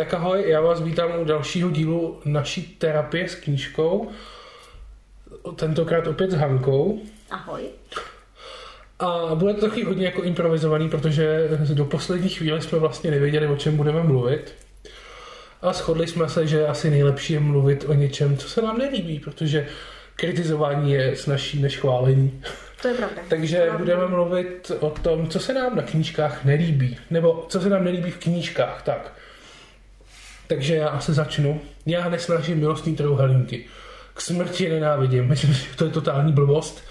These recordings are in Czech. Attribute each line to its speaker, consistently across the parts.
Speaker 1: Tak ahoj, já vás vítám u dalšího dílu naší terapie s knížkou. Tentokrát opět s Hankou.
Speaker 2: Ahoj.
Speaker 1: A bude to taky hodně jako improvizovaný, protože do poslední chvíle jsme vlastně nevěděli, o čem budeme mluvit. A shodli jsme se, že asi nejlepší je mluvit o něčem, co se nám nelíbí, protože kritizování je snažší než chválení.
Speaker 2: To je pravda.
Speaker 1: Takže
Speaker 2: Pravda.
Speaker 1: budeme mluvit o tom, co se nám na knížkách nelíbí. Nebo co se nám nelíbí v knížkách, tak. Takže já asi začnu. Já nesnažím milostní trojuhelníky. K smrti nenávidím. Myslím si, že to je totální blbost.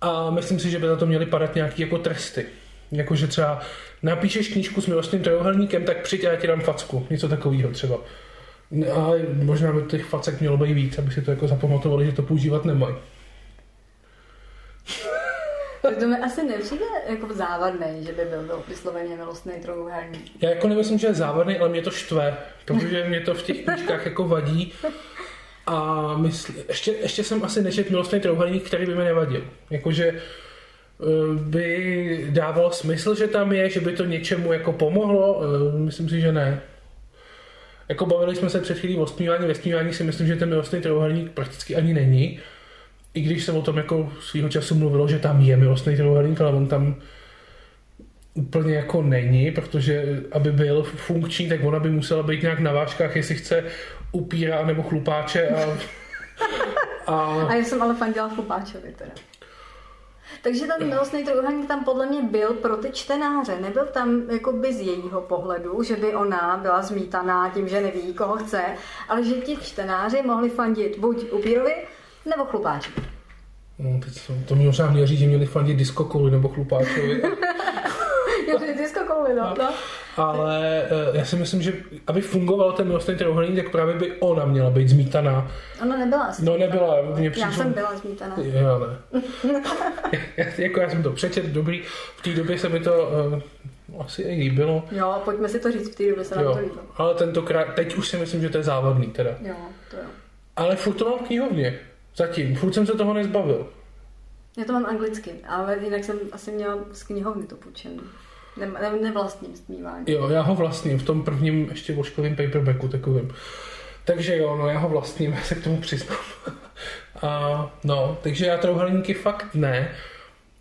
Speaker 1: A myslím si, že by za to měly padat nějaké jako tresty. Jakože třeba napíšeš knížku s milostným trojuhelníkem, tak přijď a já ti dám facku. Něco takového třeba. Ale možná by těch facek mělo být víc, aby si to jako zapamatovali, že to používat nemají.
Speaker 2: To mi asi nepřijde jako závadný, že by byl, vysloveně milostný trojuhelník.
Speaker 1: Já jako nemyslím, že je závadný, ale mě to štve, protože mě to v těch knížkách jako vadí. A mysl, ještě, ještě jsem asi nečet milostný trojuhelník, který by mi nevadil. Jakože eh, by dávalo smysl, že tam je, že by to něčemu jako pomohlo, eh, myslím si, že ne. Jako bavili jsme se před chvílí o smívání, ve smívání si myslím, že ten milostný trojuhelník prakticky ani není. I když se o tom jako svýho času mluvilo, že tam je milostný trojuhelník, ale on tam úplně jako není, protože aby byl funkční, tak ona by musela být nějak na vážkách, jestli chce upíra nebo chlupáče a, a
Speaker 2: A já jsem ale fandila Chlupáčovi teda. Takže ten milostný trojuhelník tam podle mě byl pro ty čtenáře. Nebyl tam jako by z jejího pohledu, že by ona byla zmítaná tím, že neví, koho chce, ale že ti čtenáři mohli fandit buď upírovi, nebo chlupáčovi.
Speaker 1: no, teď to, to mi možná měří, že měli fandit diskokouly nebo chlupáčovi,
Speaker 2: ty skokouli, no. no.
Speaker 1: ale eh, já si myslím, že aby fungoval ten milostný trojuhelník, tak právě by ona měla být zmítaná.
Speaker 2: Ona nebyla asi.
Speaker 1: No nebyla,
Speaker 2: Já
Speaker 1: přišlo...
Speaker 2: jsem byla zmítaná.
Speaker 1: Já ne. já, jako já jsem to přečet, dobrý. V té době se mi to uh, asi i líbilo.
Speaker 2: Jo, pojďme si to říct, v té době se nám to
Speaker 1: Jo.
Speaker 2: líbilo.
Speaker 1: Ale tentokrát, teď už si myslím, že to je závadný teda.
Speaker 2: Jo, to jo.
Speaker 1: Ale furt to mám v knihovně. Zatím. Furt jsem se toho nezbavil.
Speaker 2: Já to mám anglicky, ale jinak jsem asi měla z knihovny to půjčený. Ne, ne, nevlastním smívání.
Speaker 1: Jo, já ho vlastním v tom prvním ještě voškovým paperbacku takovým. Takže jo, no já ho vlastním, já se k tomu přiznám. A, no, takže já trouhelníky fakt ne.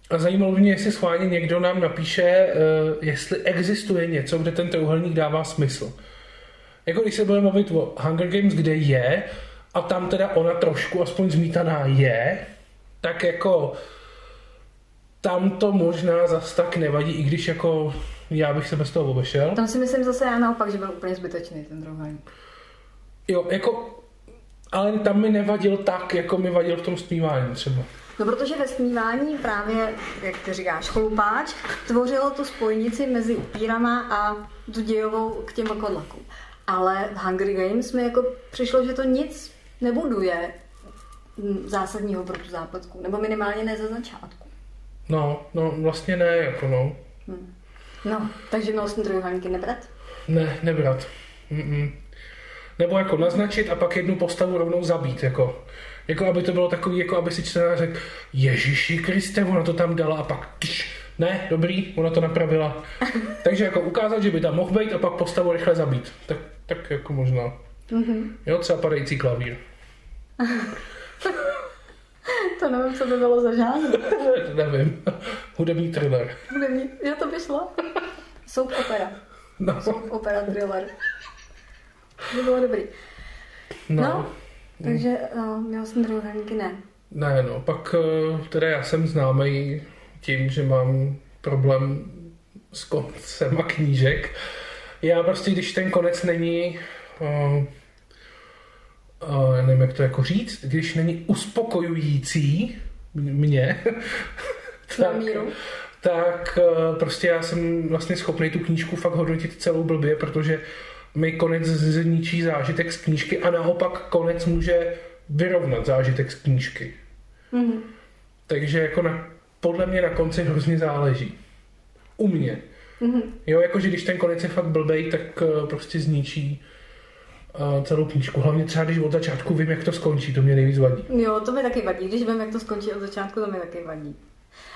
Speaker 1: A zajímalo by mě, jestli schválně někdo nám napíše, uh, jestli existuje něco, kde ten trouhelník dává smysl. Jako když se budeme mluvit o Hunger Games, kde je, a tam teda ona trošku aspoň zmítaná je, tak jako tam to možná zas tak nevadí, i když jako já bych se bez toho obešel.
Speaker 2: Tam si myslím zase já naopak, že byl úplně zbytečný ten druhý.
Speaker 1: Jo, jako, ale tam mi nevadil tak, jako mi vadil v tom zpívání třeba.
Speaker 2: No protože ve smívání právě, jak ty říkáš, chlupáč, tvořilo tu spojnici mezi upírama a tu dějovou k těm vlkodlakům. Ale v Hunger Games mi jako přišlo, že to nic nebuduje zásadního pro tu zápletku, nebo minimálně ne ze začátku.
Speaker 1: No, no, vlastně ne, jako no.
Speaker 2: No, takže milostný trojuhelníky nebrat?
Speaker 1: Ne, nebrat. Mm-mm. Nebo jako naznačit a pak jednu postavu rovnou zabít, jako. Jako aby to bylo takový, jako aby si čtenář řekl, Ježíši Kriste, ona to tam dala a pak tš, ne, dobrý, ona to napravila. Takže jako ukázat, že by tam mohl být a pak postavu rychle zabít. Tak, tak jako možná. Mm-hmm. Jo, třeba padající klavír.
Speaker 2: To nevím, co by bylo za žánr.
Speaker 1: to nevím. Hudební thriller.
Speaker 2: Hudební, jo, to by šlo. Soap opera.
Speaker 1: No,
Speaker 2: Soap opera thriller. To by bylo dobrý.
Speaker 1: no.
Speaker 2: No, takže no, měl jsem trojuhelníky ne.
Speaker 1: Ne, no, pak eh, teda já jsem známý tím, že mám problém s koncem a knížek. Já prostě, když ten konec není, uh, já nevím, jak to jako říct, když není uspokojující mě,
Speaker 2: míru.
Speaker 1: tak uh, prostě já jsem vlastně schopný tu knížku fakt hodnotit celou blbě, protože mi konec zničí zážitek z knížky a naopak konec může vyrovnat zážitek z knížky.
Speaker 2: Mhm.
Speaker 1: Takže jako na, podle mě na konci hrozně záleží. U mě.
Speaker 2: Mhm.
Speaker 1: Jo, jakože když ten konec je fakt blbej, tak uh, prostě zničí uh, celou knížku. Hlavně třeba, když od začátku vím, jak to skončí, to mě nejvíc vadí.
Speaker 2: Jo, to mi taky vadí. Když vím, jak to skončí od začátku, to mi taky vadí.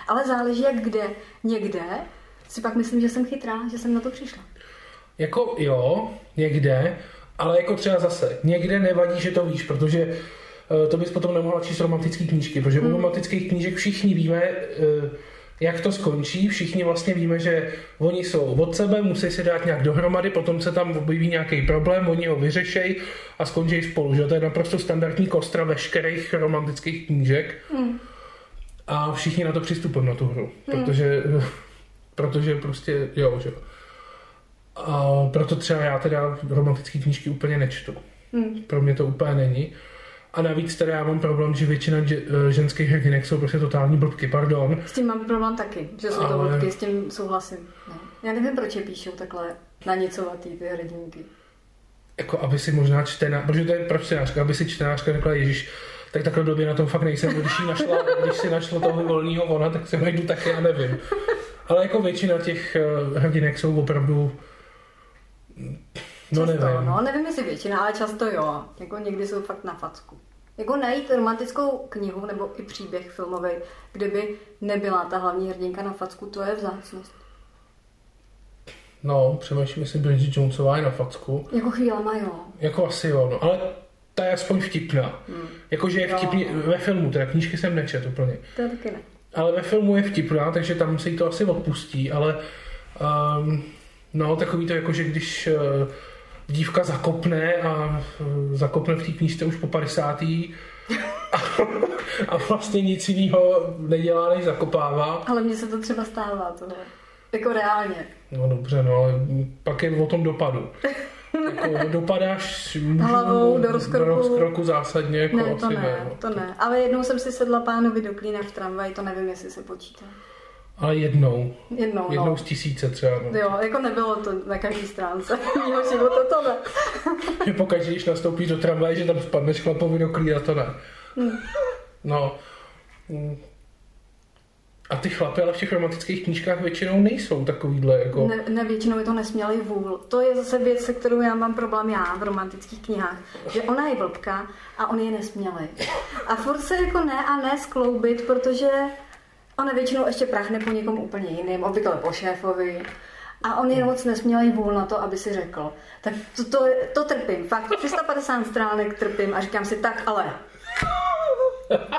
Speaker 2: Ale záleží, jak kde. Někde si pak myslím, že jsem chytrá, že jsem na to přišla.
Speaker 1: Jako jo, někde, ale jako třeba zase, někde nevadí, že to víš, protože eh, to bys potom nemohla číst romantické knížky, protože u romantických knížek všichni víme, eh, jak to skončí, všichni vlastně víme, že oni jsou od sebe, musí se dát nějak dohromady, potom se tam objeví nějaký problém, oni ho vyřešejí a skončí spolu, že to je naprosto standardní kostra veškerých romantických knížek a všichni na to přistupují na tu hru, protože, protože prostě, jo, že jo. A proto třeba já teda romantické knížky úplně nečtu.
Speaker 2: Hmm.
Speaker 1: Pro mě to úplně není. A navíc teda já mám problém, že většina eh, ženských hrdinek jsou prostě totální blbky, pardon.
Speaker 2: S tím mám problém taky, že jsou to
Speaker 1: Ale-
Speaker 2: vodky, s tím souhlasím. No. Já nevím, proč je píšou takhle nanicovatý ty hrdinky.
Speaker 1: Jako aby si možná čtená, protože to je pro čtenářka, aby si čtenářka řekla, Ježíš, tak takhle době na tom fakt nejsem, když, jí našla, když si našla toho volného ona, tak se najdu taky, já nevím. Ale jako většina těch eh, hrdinek jsou opravdu, no
Speaker 2: často,
Speaker 1: nevím.
Speaker 2: no, nevím jestli většina, ale často jo. Jako někdy jsou fakt na facku. Jako najít romantickou knihu nebo i příběh filmový, kde by nebyla ta hlavní hrdinka na facku, to je vzácnost.
Speaker 1: No, přemýšlím, jestli Bridget Jonesová je na facku.
Speaker 2: Jako chvílema jo.
Speaker 1: Jako asi jo, no, ale ta je aspoň vtipná.
Speaker 2: Hmm.
Speaker 1: Jakože je vtipně, ve filmu, teda knížky jsem nečet úplně.
Speaker 2: To taky ne.
Speaker 1: Ale ve filmu je vtipná, takže tam se jí to asi odpustí, ale um, no takový to jako, že když uh, dívka zakopne a uh, zakopne v té knížce už po 50. a, a vlastně nic jiného nedělá, než zakopává.
Speaker 2: Ale mně se to třeba stává, tohle. Jako reálně.
Speaker 1: No dobře, no ale pak je o tom dopadu. Jako dopadáš můžu,
Speaker 2: Hlavou do rozkroku.
Speaker 1: do rozkroku zásadně, jako
Speaker 2: Ne, to ne,
Speaker 1: ne. no.
Speaker 2: to ne. Ale jednou jsem si sedla pánovi do klína v tramvaji, to nevím, jestli se počítá.
Speaker 1: Ale jednou.
Speaker 2: Jednou,
Speaker 1: Jednou
Speaker 2: no.
Speaker 1: z tisíce třeba. No.
Speaker 2: Jo, jako nebylo to na každý stránce mého života, to ne.
Speaker 1: Že pokaždé, když nastoupíš do tramvaje, že tam spadneš chlapovi do klína, to ne.
Speaker 2: Hmm.
Speaker 1: No. A ty chlapy ale v těch romantických knížkách většinou nejsou takovýhle jako...
Speaker 2: Ne, ne, většinou je to nesmělý vůl. To je zase věc, se kterou já mám problém já v romantických knihách. Že ona je blbka a on je nesmělý. A furt se jako ne a ne skloubit, protože ona většinou ještě prachne po někom úplně jiným, obvykle po šéfovi. A on je moc nesmělý vůl na to, aby si řekl. Tak to, to, to trpím. Fakt 350 stránek trpím a říkám si tak, ale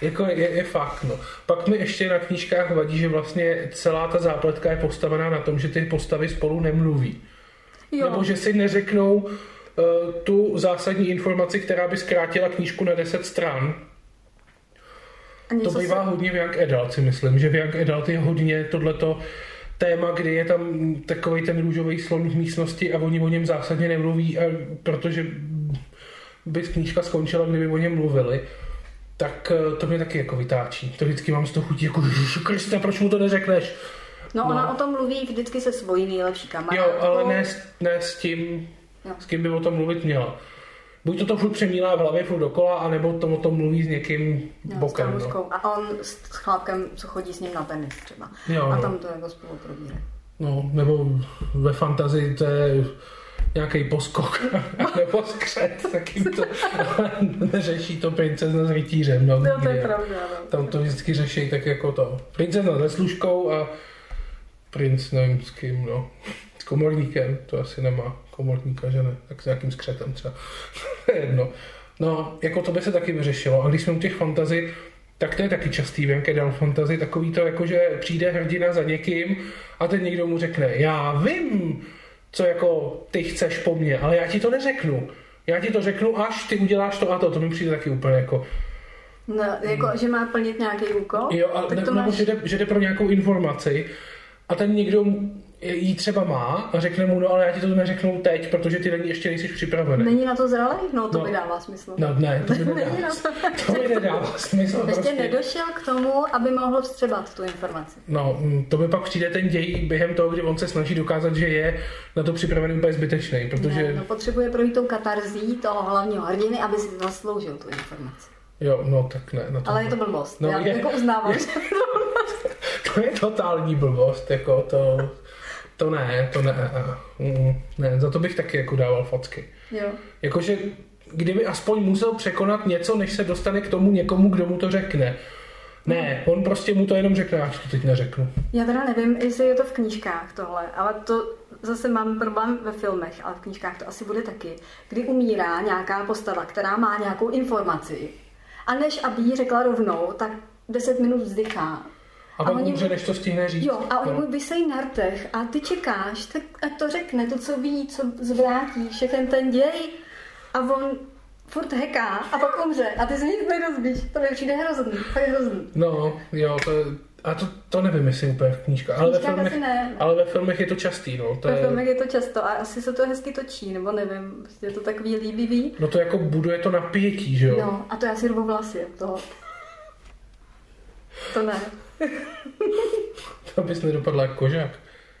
Speaker 1: Jako je, je fakt, no. Pak mi ještě na knížkách vadí, že vlastně celá ta zápletka je postavená na tom, že ty postavy spolu nemluví.
Speaker 2: jo.
Speaker 1: Nebo že si neřeknou uh, tu zásadní informaci, která by zkrátila knížku na 10 stran. To bývá
Speaker 2: se-
Speaker 1: hodně v Young Adult, si myslím, že v Young Adult je hodně tohleto téma, kdy je tam takový ten růžový slon v místnosti a oni o něm zásadně nemluví, a protože by knížka skončila, kdyby o něm mluvili, tak eh, to mě taky jako vytáčí. To vždycky mám z toho chutí, jako Kriste, proč mu to neřekneš?
Speaker 2: No,
Speaker 1: No.
Speaker 2: ona o tom mluví vždycky se svojí nejlepší kamarádkou.
Speaker 1: Jo, ale ne, s- ne s tím,
Speaker 2: Jo.
Speaker 1: s kým by o tom mluvit měla. Buď to to furt přemílá v hlavě, furt dokola, anebo to o tom mluví s někým
Speaker 2: Jo, s
Speaker 1: bokem. No.
Speaker 2: kamoškou. A on s, s chlápkem, co chodí s ním na tenis třeba.
Speaker 1: Jo,
Speaker 2: A
Speaker 1: no.
Speaker 2: tam to jako spolu probírá.
Speaker 1: No, nebo ve fantazii to je nějaký poskok nebo skřet, tak jim to neřeší to princezna s rytířem. No,
Speaker 2: No, to je pravda. No.
Speaker 1: Tam to vždycky řeší tak jako to. Princezna se služkou a princ nevím s kým, no. S komorníkem, to asi nemá komorníka, že ne? Tak s nějakým skřetem třeba. To je Jedno. No, jako to by se taky vyřešilo. A když jsme u těch fantazí, tak to je taky častý v Yankee Down Fantasy, takový to jako, že přijde hrdina za někým a teď někdo mu řekne, já vím, co jako ty chceš po mně, ale já ti to neřeknu. Já ti to řeknu, až ty uděláš to a to. To mi přijde taky úplně jako,
Speaker 2: No, jako, že má plnit nějaký úkol.
Speaker 1: Jo, a
Speaker 2: tak
Speaker 1: ne,
Speaker 2: to
Speaker 1: nebo
Speaker 2: máš...
Speaker 1: že jde, že jde pro nějakou informaci a ten někdo jí třeba má a řekne mu, no ale já ti to neřeknu teď, protože ty není, ještě nejsi připravený.
Speaker 2: Není na to zralý? No, to
Speaker 1: No.
Speaker 2: by dává smysl.
Speaker 1: No ne, to by nedává,
Speaker 2: to.
Speaker 1: to by nedává smysl.
Speaker 2: Ještě
Speaker 1: Prostě.
Speaker 2: nedošel k tomu, aby mohl vstřebat tu informaci.
Speaker 1: No, mm, to by pak přijde ten děj během toho, kdy on se snaží dokázat, že je na to připravený úplně zbytečný, protože,
Speaker 2: Ne, no, potřebuje projít tou katarzí toho hlavního hrdiny, aby si zasloužil tu informaci.
Speaker 1: jo, no tak ne. Na to,
Speaker 2: Ale je to blbost.
Speaker 1: No,
Speaker 2: Já
Speaker 1: je-
Speaker 2: jako uznávám, že
Speaker 1: to je totální blbost, jako to, to ne, to ne, mm, ne, za to bych taky jako dával facky.
Speaker 2: jo.
Speaker 1: Jakože kdyby aspoň musel překonat něco, než se dostane k tomu někomu, kdo mu to řekne. Ne, on prostě mu to jenom řekne, já to teď neřeknu.
Speaker 2: Já teda nevím, jestli je to v knížkách tohle, ale to zase mám problém ve filmech, ale v knížkách to asi bude taky, kdy umírá nějaká postava, která má nějakou informaci. A než aby jí řekla rovnou, tak 10 minut vzdychá.
Speaker 1: A pak umře, než to stihne říct.
Speaker 2: Jo, a oni
Speaker 1: no.
Speaker 2: mu vysejí na rtech a ty čekáš, tak ať to řekne, to, co ví, co zvrátí, všechen ten děj. A on furt heká a pak umře a ty se nic nedozvíš. To mi přijde hrozný, fakt hrozný.
Speaker 1: No, jo, to je, a to, to nevím, jestli úplně v knížkách, ale, ve filmech,
Speaker 2: asi ne.
Speaker 1: ale ve filmech je to častý, no. To
Speaker 2: Ve
Speaker 1: je,
Speaker 2: filmech je to často a asi se to hezky točí, nebo nevím, prostě je to takový líbivý.
Speaker 1: no to jako buduje to napětí, že jo?
Speaker 2: No, a to já si rvu vlasy, to. To ne.
Speaker 1: To bys nedopadla jako kožák.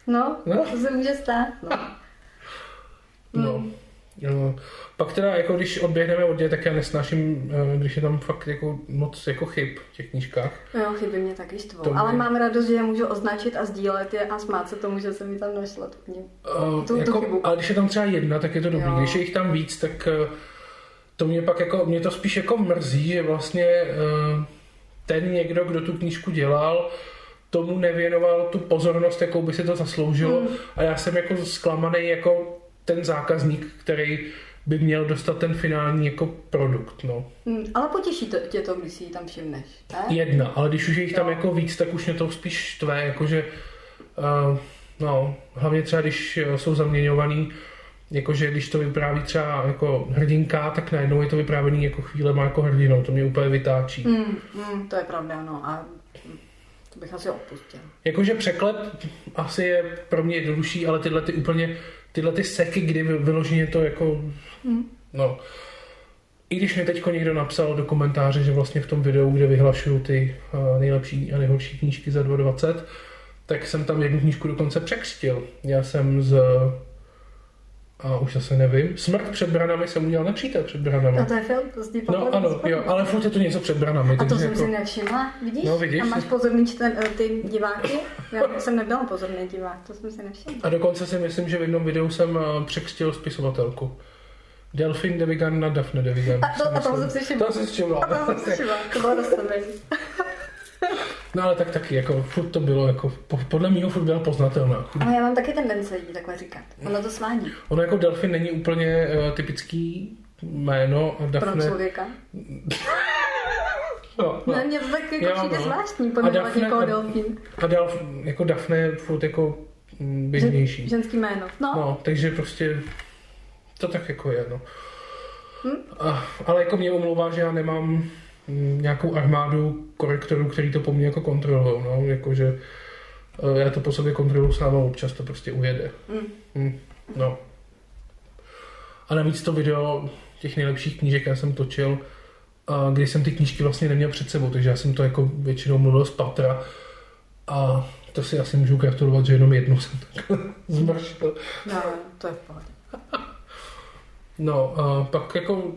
Speaker 2: No,
Speaker 1: No.
Speaker 2: to se může stát, no.
Speaker 1: No. No. Pak teda, jako když odběhneme od děje, tak já nesnáším, eh, když je tam fakt jako moc jako chyb v těch knížkách.
Speaker 2: Jo, chyby mě taky štvou.
Speaker 1: To mě-
Speaker 2: Ale mám radost, že je můžu označit a sdílet je a smát se tomu, že se mi tam našla. To mě...
Speaker 1: Uh,
Speaker 2: Tu- tu
Speaker 1: jako,
Speaker 2: chybu.
Speaker 1: ale když je tam třeba jedna, tak je to dobrý.
Speaker 2: Jo.
Speaker 1: Když je jich tam víc, tak uh, to mě pak jako, mě to spíš jako mrzí, že vlastně uh, ten někdo, kdo tu knížku dělal, tomu nevěnoval tu pozornost, jakou by si to zasloužilo.
Speaker 2: Hmm.
Speaker 1: A já jsem jako zklamaný jako ten zákazník, který by měl dostat ten finální jako produkt. No.
Speaker 2: Hm, ale potěší to, tě to, když si ji tam všimneš. Ne?
Speaker 1: Jedna, ale když už je jich tam
Speaker 2: Jo.
Speaker 1: jako víc, tak už mě to spíš štve, jakože uh, no, hlavně třeba když eh, jsou zaměňovaný, jakože když to vypráví třeba jako hrdinka, tak najednou je to vyprávěný jako chvílema jako hrdinou, to mě úplně vytáčí.
Speaker 2: Hm, hm, to je pravda, no. A to bych asi odpustil.
Speaker 1: Jakože překlep asi je pro mě jednodušší, ale tyhle ty úplně, tyhle ty seky, kdy vy- vyloženě to jako,
Speaker 2: Hm.
Speaker 1: no. I když mi teďko někdo napsal do komentáře, že vlastně v tom videu, kde vyhlašuju ty uh, nejlepší a nejhorší knížky za 2020, tak jsem tam jednu knížku dokonce překřtil. Já jsem z a už zase nevím. Smrt před branami jsem udělal nepřítel před branami.
Speaker 2: A to je film, to zdi
Speaker 1: No ano, jo, ale furt je to něco před branami.
Speaker 2: A to jsem
Speaker 1: jako,
Speaker 2: si nevšimla, vidíš?
Speaker 1: No, vidíš.
Speaker 2: A máš pozorný čten, eh, ty diváky? Já jsem nebyla pozorný divák, to jsem si nevšimla.
Speaker 1: A dokonce si myslím, že v jednom videu jsem eh, překřtil spisovatelku. Delfin Devigan na Daphne Devigan.
Speaker 2: A to- a toho jsem si všimla.
Speaker 1: To jsem si všimla.
Speaker 2: A to jsem si všimla, to bylo dostavený.
Speaker 1: No ale tak taky, jako furt to bylo, jako, po- podle mého furt byla poznatelná.
Speaker 2: Ale já mám taky tendence jí takhle říkat. Ono to svání
Speaker 1: Ono jako delfin není úplně uh, typický jméno a
Speaker 2: pro
Speaker 1: Daphne.
Speaker 2: člověka.
Speaker 1: No, no.
Speaker 2: No, mně to tak jako přijde
Speaker 1: no.
Speaker 2: zvláštní, pojmenovat
Speaker 1: Daphne-
Speaker 2: někoho
Speaker 1: a-
Speaker 2: delfín.
Speaker 1: A dal, jako Daphne je furt jako mm, běžnější.
Speaker 2: Ženský jméno. No,
Speaker 1: No, takže prostě to tak jako je, no.
Speaker 2: Hm?
Speaker 1: A, ale jako mě omlouvá, že já nemám nějakou armádu korektorů, který to po mně jako kontrolují, no, jakože eh, já to po sobě kontroluji sám a občas to prostě ujede.
Speaker 2: Hm.
Speaker 1: Hm, no. A navíc to video těch nejlepších knížek já jsem točil, a když jsem ty knížky vlastně neměl před sebou, takže já jsem to jako většinou mluvil z patra a to si asi můžu gratulovat, že jenom jednou jsem tak zmršil.
Speaker 2: no, to je v pohodě.
Speaker 1: No, a pak jako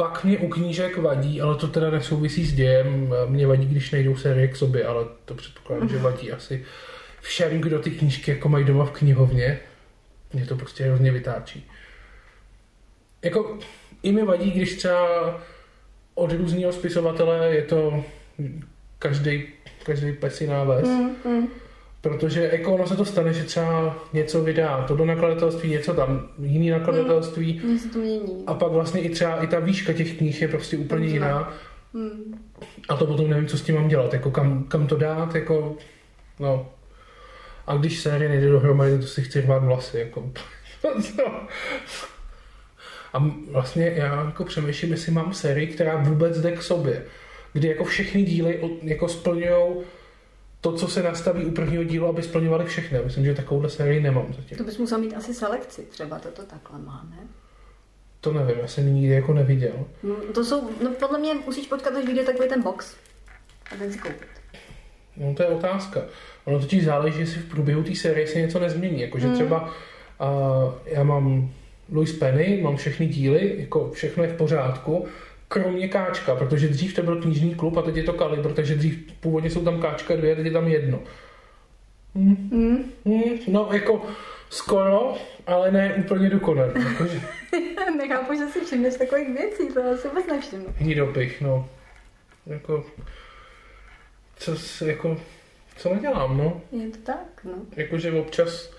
Speaker 1: pak mě u knížek vadí, ale to teda nesouvisí s dějem, mě vadí, když nejdou série k sobě, ale to předpokládám, že vadí asi všem, kdo ty knížky jako mají doma v knihovně. Mě to prostě hrozně vytáčí. Jako i mi vadí, když třeba od různého spisovatele je to každý, každý pes jiná ves.
Speaker 2: Mm, mm.
Speaker 1: Protože jako ono se to stane, že třeba něco vydá to do nakladatelství, něco tam jiný nakladatelství
Speaker 2: Mně se to mění.
Speaker 1: a pak vlastně i třeba i ta výška těch knih je prostě úplně
Speaker 2: Dobře.
Speaker 1: jiná
Speaker 2: Mm.
Speaker 1: a to potom nevím, co s tím mám dělat, jako kam, kam to dát, jako no. A když série nejde dohromady, to si chci rvát vlasy, jako? A vlastně já jako přemýšlím, jestli mám sérii, která vůbec jde k sobě, kdy jako všechny díly jako splňují to, co se nastaví u prvního dílu, aby splňovali všechny. Myslím, že takovouhle sérii nemám zatím.
Speaker 2: To bys musel mít asi selekci, třeba to to takhle má, ne?
Speaker 1: To nevím, já jsem nikdy jako neviděl.
Speaker 2: No, to jsou, no podle mě musíš počkat, až vyjde takový ten box. A ten si koupit.
Speaker 1: No to je otázka. Ono totiž záleží, jestli v průběhu té série se něco nezmění. Jakože
Speaker 2: Mm.
Speaker 1: třeba uh, já mám Louis Penny, mám všechny díly, jako všechno je v pořádku, kromě Káčka, protože dřív to byl knižní klub a teď je to kalibr, takže dřív původně jsou tam Káčka dvě, a teď je tam jedno. Hmm,
Speaker 2: Mm.
Speaker 1: hmm, no jako skoro, ale ne úplně dokonale. Jakože
Speaker 2: Nechápu, že si všimneš takových věcí, to já si vůbec nevšimnu.
Speaker 1: hnidopich, no. Jako, co, jako, co nedělám, no.
Speaker 2: Je to tak, no.
Speaker 1: Jakože občas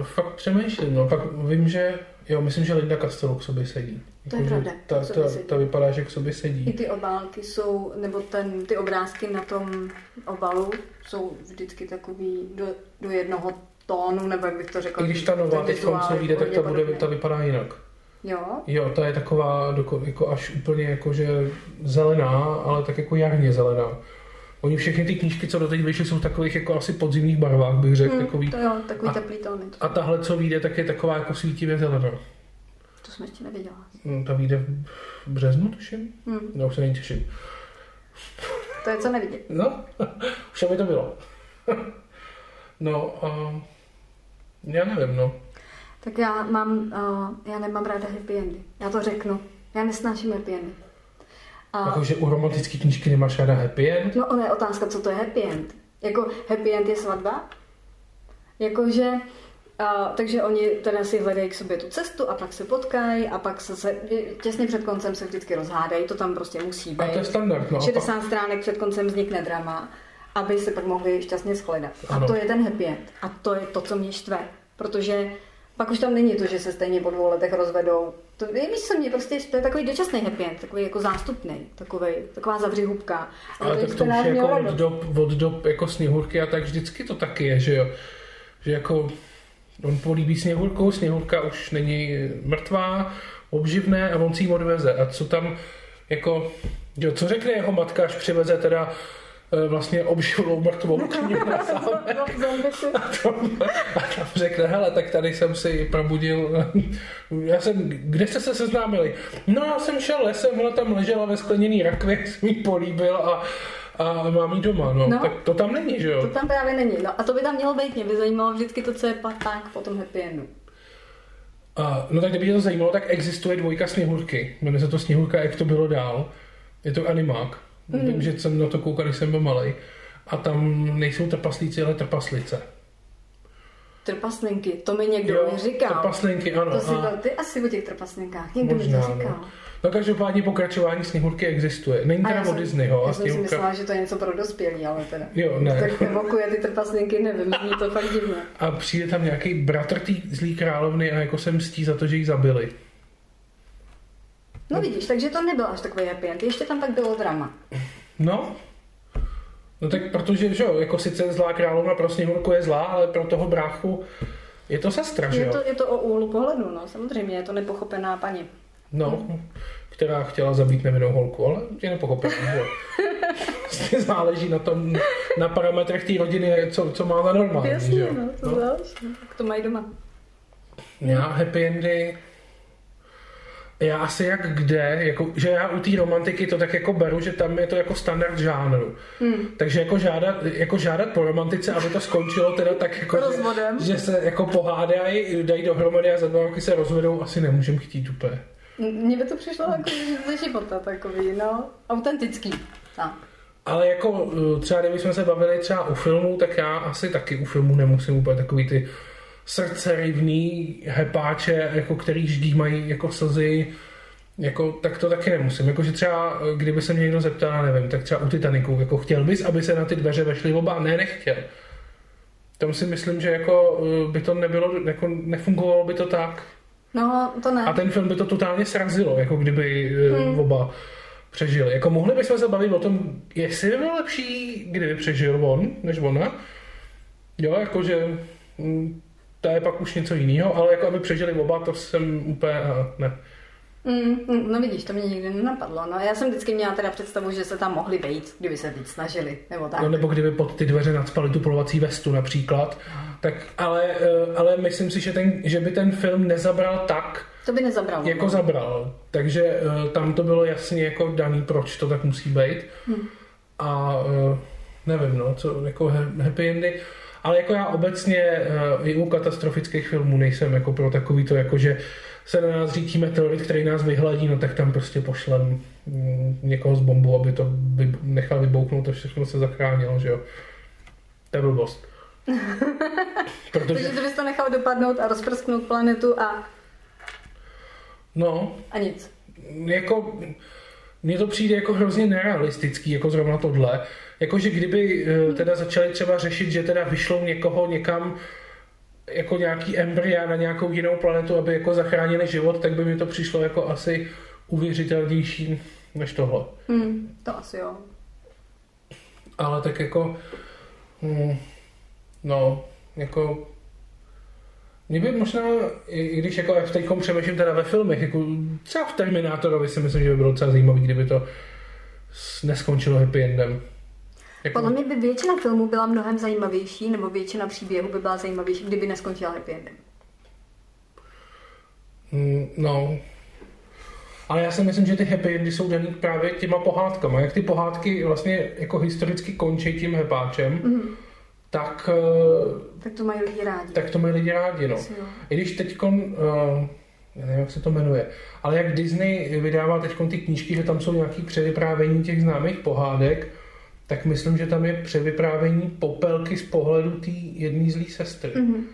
Speaker 1: eh, fakt přemýšlím, no. Pak vím, že, jo, myslím, že Linda Castello k sobě sedí.
Speaker 2: To je
Speaker 1: Jakože
Speaker 2: pravda,
Speaker 1: Ta, ta, ta, vypadá, že k sobě
Speaker 2: I
Speaker 1: sedí.
Speaker 2: ty obálky jsou, nebo ten, ty obrázky na tom obalu jsou vždycky takový do, do jednoho tónu, nebo jak bych to řekla.
Speaker 1: I když ta nová teď co
Speaker 2: je
Speaker 1: vyjde, tak ta, bude, ta vypadá jinak.
Speaker 2: Jo?
Speaker 1: Jo, ta je taková doko, jako až úplně jakože zelená, ale tak jako jarně zelená. Oni všechny ty knížky, co doteď vyšly, jsou v takových jako asi podzimních barvách, bych řekl.
Speaker 2: Hm,
Speaker 1: takový.
Speaker 2: to jo, takový
Speaker 1: A-
Speaker 2: teplý tóny.
Speaker 1: A tahle, co vyjde, tak je taková jako svítivě zelená.
Speaker 2: To jsem ještě neviděla.
Speaker 1: No, ta vyjde v březnu, tuším?
Speaker 2: Hm,
Speaker 1: No, už se není těším.
Speaker 2: to je co nevidět.
Speaker 1: No, už mi to bylo. no, a já nevím, no.
Speaker 2: Tak já mám, uh, já nemám ráda happy endy. Já to řeknu. Já nesnáším happy endy. A,
Speaker 1: Jakože u romantické knížky nemáš ráda happy end?
Speaker 2: no ona je otázka, co to je happy end. Jako happy end je svatba? Jakože, uh, takže oni teda si hledají k sobě tu cestu a pak se potkají a pak se, se těsně před koncem se vždycky rozhádají, to tam prostě musí
Speaker 1: A to je
Speaker 2: být.
Speaker 1: standard, no. A pak,
Speaker 2: 60 stránek před koncem vznikne drama, aby se pak mohli šťastně shledat. A to je ten happy end. A to je to, co mě štve. Protože pak už tam není to, že se stejně po dvou letech rozvedou. To je, víš, co mě prostě to je takový dočasný happy end, takový jako zástupný, takový, taková zavřihubka.
Speaker 1: ale tak to už je jako od dob, od dob jako sněhurky a tak vždycky to taky je, že jo. Že jako on políbí sněhurku, sněhurka už není mrtvá, obživné a on si ji odveze. A co tam jako, jo, co řekne jeho matka, až přiveze teda vlastně obživlou mrtvou k ním na zámek.
Speaker 2: No, zombici.
Speaker 1: A tam, a tam řekne, hele, tak tady jsem si probudil, já jsem, kde jste se seznámili? No já jsem šel lesem, ona tam ležela ve skleněný rakvě, jsem jí políbil a, a mám jí doma, no.
Speaker 2: No.
Speaker 1: Tak to tam není, že
Speaker 2: To
Speaker 1: jo?
Speaker 2: tam právě není. No a to by tam mělo být. Mě by zajímalo vždycky to, co je pak tak po tom happy endu.
Speaker 1: A, no tak kdyby tě to zajímalo, tak existuje dvojka Sněhurky. Jmenuje se to Sněhurka, jak to bylo dál. Je to animák.
Speaker 2: Hmm.
Speaker 1: Vím, že jsem na to koukal, když jsem byl malý. A tam nejsou trpaslíci, ale trpaslice.
Speaker 2: Trpaslinky, to mi někdo mi říkal.
Speaker 1: trpaslinky, ano.
Speaker 2: To si
Speaker 1: a-
Speaker 2: ty asi o těch trpaslinkách. Někdo mi
Speaker 1: Možná,
Speaker 2: to říkal.
Speaker 1: no. No každopádně pokračování Sněhurky existuje. Není teda od
Speaker 2: jsem-
Speaker 1: Disneyho.
Speaker 2: Já jsem si myslela, že to je něco pro dospělí, ale teda.
Speaker 1: Jo, ne.
Speaker 2: Tak evokuje ty trpaslinky, nevím, zní to fakt divně.
Speaker 1: A přijde tam nějaký bratr té zlý královny a jako se mstí za to, že ji zabili.
Speaker 2: No vidíš, takže to nebyl až takový happy end. Ještě tam pak bylo drama.
Speaker 1: No, No tak protože, že jo, jako sice zlá královna pro Sněhurku je zlá, ale pro toho bráchu je to sestra, že
Speaker 2: Je
Speaker 1: jo?
Speaker 2: to, je to o úhlu pohledu, no. Samozřejmě je to nepochopená paní.
Speaker 1: No, která chtěla zabít nevinnou holku, ale je nepochopená, že jo? Záleží na tom, na parametrech té rodiny, co, co má za normální, že
Speaker 2: Jasně,
Speaker 1: jo?
Speaker 2: no, to
Speaker 1: No.
Speaker 2: záleží. Tak to mají doma.
Speaker 1: Já happy endy, já asi jak kde, jako, že já u té romantiky to tak jako beru, že tam je to jako standard žánru.
Speaker 2: Hmm.
Speaker 1: Takže jako žádat, jako žádat po romantice, aby to skončilo teda tak jako,
Speaker 2: Rozvodem.
Speaker 1: že, že se jako pohádají, dají dohromady a za dva roky se rozvedou, asi nemůžem chtít úplně.
Speaker 2: Mně by to přišlo jako ze života takový, no, autentický. Tak.
Speaker 1: Ale jako eh, třeba kdybychom se bavili třeba u filmů, tak já asi taky u filmů nemusím úplně takový ty srdcerivný hepáče, jako který vždy mají jako slzy, jako, tak to taky nemusím. Jakože třeba, eh, kdyby se mě někdo zeptal, nevím, tak třeba u Titaniku, jako chtěl bys, aby se na ty dveře vešly oba? Ne, nechtěl. Tam si myslím, že jako eh, by to nebylo, jako nefungovalo by to tak.
Speaker 2: No, to ne.
Speaker 1: A ten film by to totálně srazilo, jako kdyby hmm.
Speaker 2: Hmm.
Speaker 1: oba přežili. Jako mohli bychom se bavit o tom, jestli by bylo lepší, kdyby přežil on, než ona. Jo, jakože mm, to je pak už něco jiného, ale jako aby přežili oba, to jsem úplně, a ne.
Speaker 2: Mm, mm, no vidíš, to mě nikdy nenapadlo. No, já jsem vždycky měla teda představu, že se tam mohli vejít, kdyby se víc snažili, nebo tak.
Speaker 1: No, nebo kdyby pod ty dveře nadspali tu polovací vestu například. Tak, ale, eh, ale myslím si, že, ten, že by ten film nezabral tak,
Speaker 2: To by nezabralo.
Speaker 1: jako
Speaker 2: no.
Speaker 1: zabral. Takže eh, tam to bylo jasně jako daný, proč to tak musí být.
Speaker 2: Hm.
Speaker 1: A eh, nevím, no, co, jako ha- happy endy. Ale jako já obecně eh, i u katastrofických filmů nejsem jako pro takový to, jako že se na nás řítí meteorit, který nás vyhladí, no tak tam prostě pošlem mm, někoho z bombu, aby to vy, nechal vybouchnout a všechno se zachránilo, že jo. To je blbost. Protože,
Speaker 2: Takže ty bys to nechal dopadnout a rozprsknout planetu a,
Speaker 1: no,
Speaker 2: a nic.
Speaker 1: jako mně to přijde jako hrozně nerealistický, jako zrovna tohle. Jakože kdyby eh, teda začali třeba řešit, že teda vyšlou někoho někam jako nějaký embrya na nějakou jinou planetu, aby jako zachránili život, tak by mi to přišlo jako asi uvěřitelnější než tohle.
Speaker 2: Hmm, to asi jo.
Speaker 1: Ale tak jako, hmm, no, jako, mě by možná, i když jako teď přemýšlím teda ve filmech, jako třeba v Terminátorovi si myslím, že by bylo docela zajímavý, kdyby to neskončilo happy endem. Jako,
Speaker 2: Podle mě by většina filmů byla mnohem zajímavější, nebo většina příběhů by byla zajímavější, kdyby neskončila happy endem.
Speaker 1: Mm, No. Ale já si myslím, že ty happy endy jsou daný právě těma pohádkama. Jak ty pohádky vlastně jako historicky končí tím hepáčem,
Speaker 2: Mhm.
Speaker 1: tak, eh,
Speaker 2: Tak to mají lidi rádi.
Speaker 1: tak to mají lidi rádi. No.
Speaker 2: Asi jo.
Speaker 1: I když teď, uh, já nevím, jak se to jmenuje, ale jak Disney vydává teď ty knížky, že tam jsou nějaké převyprávění těch známých pohádek, tak myslím, že tam je převyprávění popelky z pohledu té jedné zlé sestry.
Speaker 2: Mhm.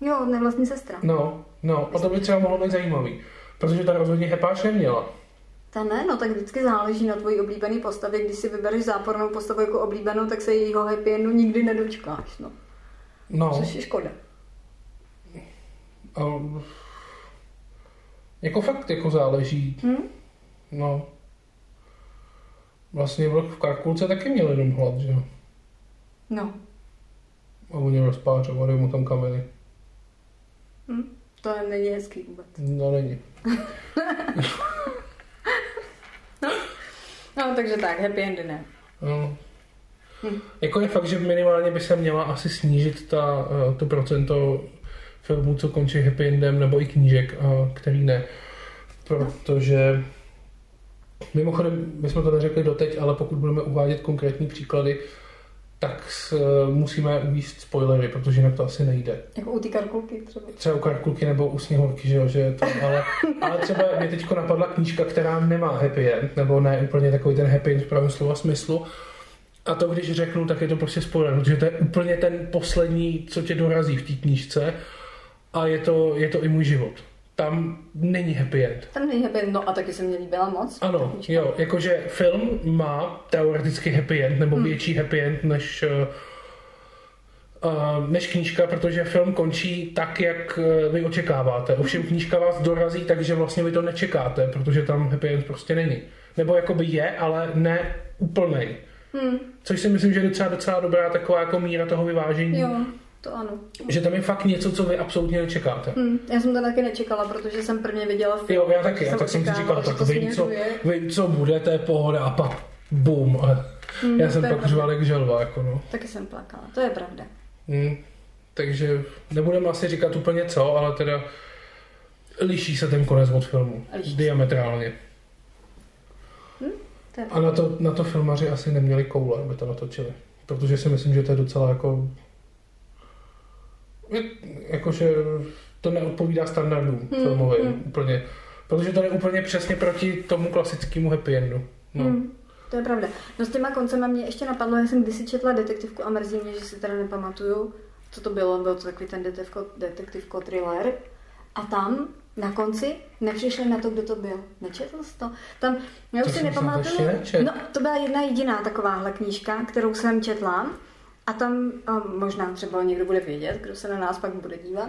Speaker 2: Jo, nevlastní sestra.
Speaker 1: No, no, a to by třeba mohlo být zajímavý, protože ta rozhodně hepáč neměla.
Speaker 2: Ta ne, no tak vždycky záleží na tvojí oblíbený postavě. Když si vybereš zápornou postavu jako oblíbenou, tak se jejího happy endu nikdy nedočkáš, no.
Speaker 1: No,
Speaker 2: Což je škoda.
Speaker 1: a, jako fakt jako záleží,
Speaker 2: Hm?
Speaker 1: no. Vlastně vlk v Karkulce taky měl jenom hlad, že jo?
Speaker 2: No,
Speaker 1: A oni rozpářovali mu tam kameny.
Speaker 2: hm? to není hezký vůbec.
Speaker 1: No není.
Speaker 2: No, takže tak, happy endy ne.
Speaker 1: No.
Speaker 2: Hm.
Speaker 1: Jako je fakt, že minimálně by se měla asi snížit ta, eh, to procento filmů, co končí happy endem, nebo i knížek, a který ne. Protože mimochodem, my jsme to neřekli doteď, ale pokud budeme uvádět konkrétní příklady, tak s, eh, musíme uvíct spoilery, protože jinak to asi nejde.
Speaker 2: Jako u té karkulky třeba.
Speaker 1: Třeba u Karkulky nebo u Sněhurky, že jo, že to, ale, ale třeba mě teď napadla knížka, která nemá happy end, nebo ne úplně takový ten happy end v pravém slova smyslu. A to, když řeknu, tak je to prostě spoiler, protože to je úplně ten poslední, co tě dorazí v té knížce a je to, je to i můj život. Tam není happy end.
Speaker 2: Tam není happy end, no a taky se mi líbila moc.
Speaker 1: Ano, jo, jakože film má teoreticky happy end, nebo větší happy end než, uh, než knížka, protože film končí tak, jak uh, vy očekáváte. Ovšem knížka vás dorazí, takže vlastně vy to nečekáte, protože tam happy end prostě není. Nebo jakoby je, ale ne úplnej.
Speaker 2: Hm,
Speaker 1: Což si myslím, že je docela, docela dobrá taková jako míra toho vyvážení.
Speaker 2: jo, to ano.
Speaker 1: Že tam je fakt něco, co vy absolutně nečekáte.
Speaker 2: Hm, já jsem to taky nečekala, protože jsem prvně viděla film.
Speaker 1: Jo, já taky, já tak jsem si
Speaker 2: očekávala,
Speaker 1: říkal,
Speaker 2: že
Speaker 1: tak vím co, vím, co bude, to je pohoda a pak bum. A
Speaker 2: Hm,
Speaker 1: já jsem pak řval jak želva, jako no.
Speaker 2: Taky jsem plakala, to je pravda.
Speaker 1: Hmm. Takže nebudeme asi říkat úplně co, ale teda liší se ten konec od filmu.
Speaker 2: Liší.
Speaker 1: Diametrálně.
Speaker 2: Je
Speaker 1: A na to, na to filmaři asi neměli koule, aby to natočili. Protože si myslím, že to je docela jako... Jakože to neodpovídá standardům
Speaker 2: Hmm,
Speaker 1: filmovým
Speaker 2: hmm.
Speaker 1: úplně. Protože to je úplně přesně proti tomu klasickému happy endu. No.
Speaker 2: Hm, to je pravda. No s těma koncema mě ještě napadlo, já jsem kdysi četla detektivku a mrzí mě, že si teda nepamatuju, co to bylo, byl to takový ten detektivko, detektivko thriller. A tam na konci nepřišli na to, kdo to byl. Nečetl jsi to? Tam, já
Speaker 1: To
Speaker 2: už si nepamatuju. No, to byla jedna jediná takováhle knížka, kterou jsem četla. A tam a možná třeba někdo bude vědět, kdo se na nás pak bude dívat.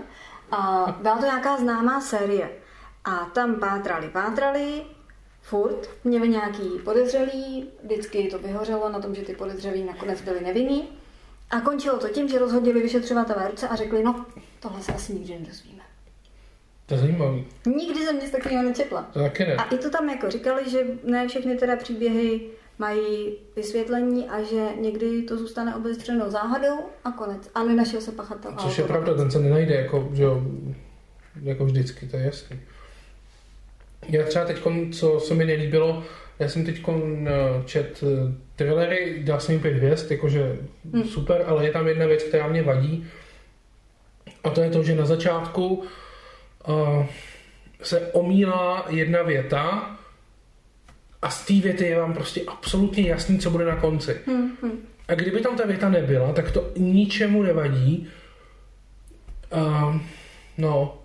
Speaker 2: A byla to nějaká známá série. A tam pátrali, pátrali, furt, měli nějaký podezřelý, vždycky to vyhořelo na tom, že ty podezřelí nakonec byli nevinní. A končilo to tím, že rozhodili vyšetřovatelé ruce a řekli, no, tohle se asi nikdy nedozvíme.
Speaker 1: To je zajímavý.
Speaker 2: Nikdy jsem nic takového nečetla.
Speaker 1: To taky ne.
Speaker 2: A i to tam jako říkali, že ne všechny teda příběhy mají vysvětlení a že někdy to zůstane obezřenou záhadou a konec. A nenašel se pachatel.
Speaker 1: Což je pravda, ten se nenajde jako, že jo, jako vždycky, to je jasný. Já třeba teď, co se mi nelíbilo, já jsem teď čet eh, thrillery, dal jsem jim pět hvězd, jakože
Speaker 2: Hmm.
Speaker 1: super, ale je tam jedna věc, která mě vadí. A to je to, že na začátku uh, se omílá jedna věta a z té věty je vám prostě absolutně jasný, co bude na konci.
Speaker 2: Hm, hm.
Speaker 1: A kdyby tam ta věta nebyla, tak to ničemu nevadí. Uh, no,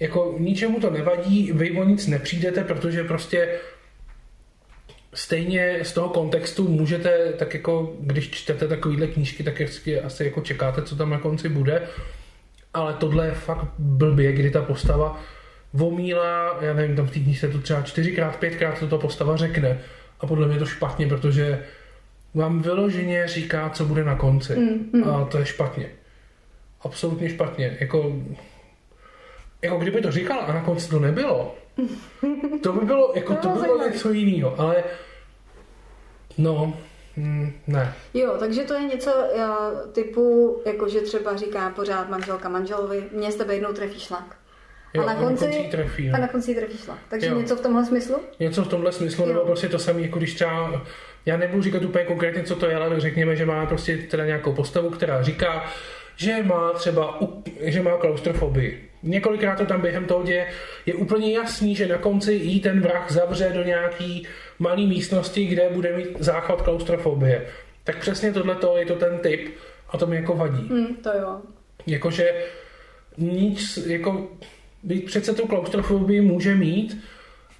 Speaker 1: jako ničemu to nevadí, vy o nic nepřijdete, protože prostě stejně z toho kontextu můžete, tak jako když čtete takovýhle knížky, tak asi jako čekáte, co tam na konci bude. Ale tohle je fakt blbě, kdy ta postava vomílá, já nevím, tam v té knížce to třeba čtyřikrát, pětkrát to ta postava řekne. A podle mě je to špatně, protože vám vyloženě říká, co bude na konci. Mm, mm. A to je špatně. Absolutně špatně. Jako, jako kdyby to říkala a na konci to nebylo, to by bylo, jako, to by bylo něco jiného, ale no, mm, ne.
Speaker 2: Jo, takže to je něco já, typu, jako že třeba říká pořád manželka manželovi, mě s tebe jednou trefí šlak.
Speaker 1: Jo, a na konci, na konci trefí.
Speaker 2: A na konci trefí šlak. Takže jo. něco v tomhle smyslu?
Speaker 1: Něco v tomhle smyslu, jo. nebo prostě to samé, jako když třeba, já nebudu říkat úplně konkrétně, co to je, ale řekněme, že má prostě teda nějakou postavu, která říká, že má třeba, že má klaustrofobii. Několikrát to tam během toho děje. Je úplně jasný, že na konci jí ten vrah zavře do nějaký malé místnosti, kde bude mít záchvat klaustrofobie. Tak přesně tohle je to ten typ a to mi jako vadí.
Speaker 2: Mm, to jo.
Speaker 1: Jakože nic, jako přece tu klaustrofobii může mít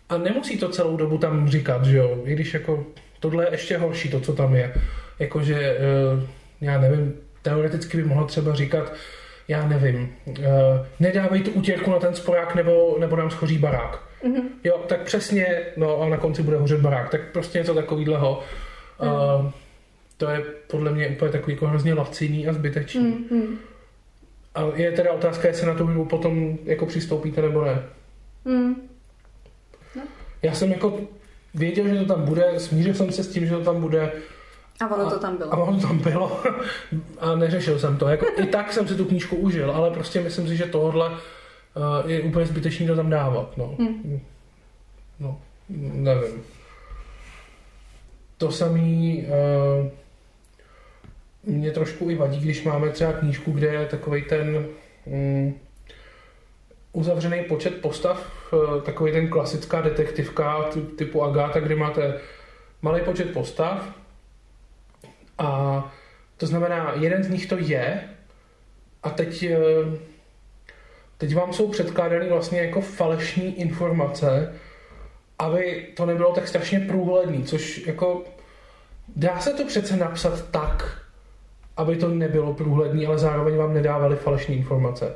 Speaker 1: a nemusí to celou dobu tam říkat, že jo, i když jako tohle je ještě horší, to, co tam je. Jakože, eh, já nevím, teoreticky by mohlo třeba říkat, já nevím, uh, nedávej tu utěrku na ten sporák nebo, nebo nám schoří barák. Mm-hmm. Jo, tak přesně, no a na konci bude hořet barák, tak prostě něco takového. Uh, mm. To je podle mě úplně takový jako hrozně laciný a zbytečný. Mm-hmm. A je teda otázka, jestli na to potom jako přistoupíte nebo ne. Mm. No. Já jsem jako věděl, že to tam bude, smířil jsem se s tím, že to tam bude,
Speaker 2: a ono to tam bylo.
Speaker 1: A ono to tam bylo. a neřešil jsem to. Jako, I tak jsem si tu knížku užil, ale prostě myslím si, že tohle uh, je úplně zbytečný to tam dávat. No. Hmm. no nevím. To samý uh, mě trošku i vadí, když máme třeba knížku, kde je takový ten um, uzavřený počet postav, uh, takový ten klasická detektivka typu Agáta, kde máte malý počet postav, a to znamená, jeden z nich to je a teď, eh, teď vám jsou předkládány vlastně jako falešní informace, aby to nebylo tak strašně průhledný, což jako dá se to přece napsat tak, aby to nebylo průhledný, ale zároveň vám nedávali falešné informace.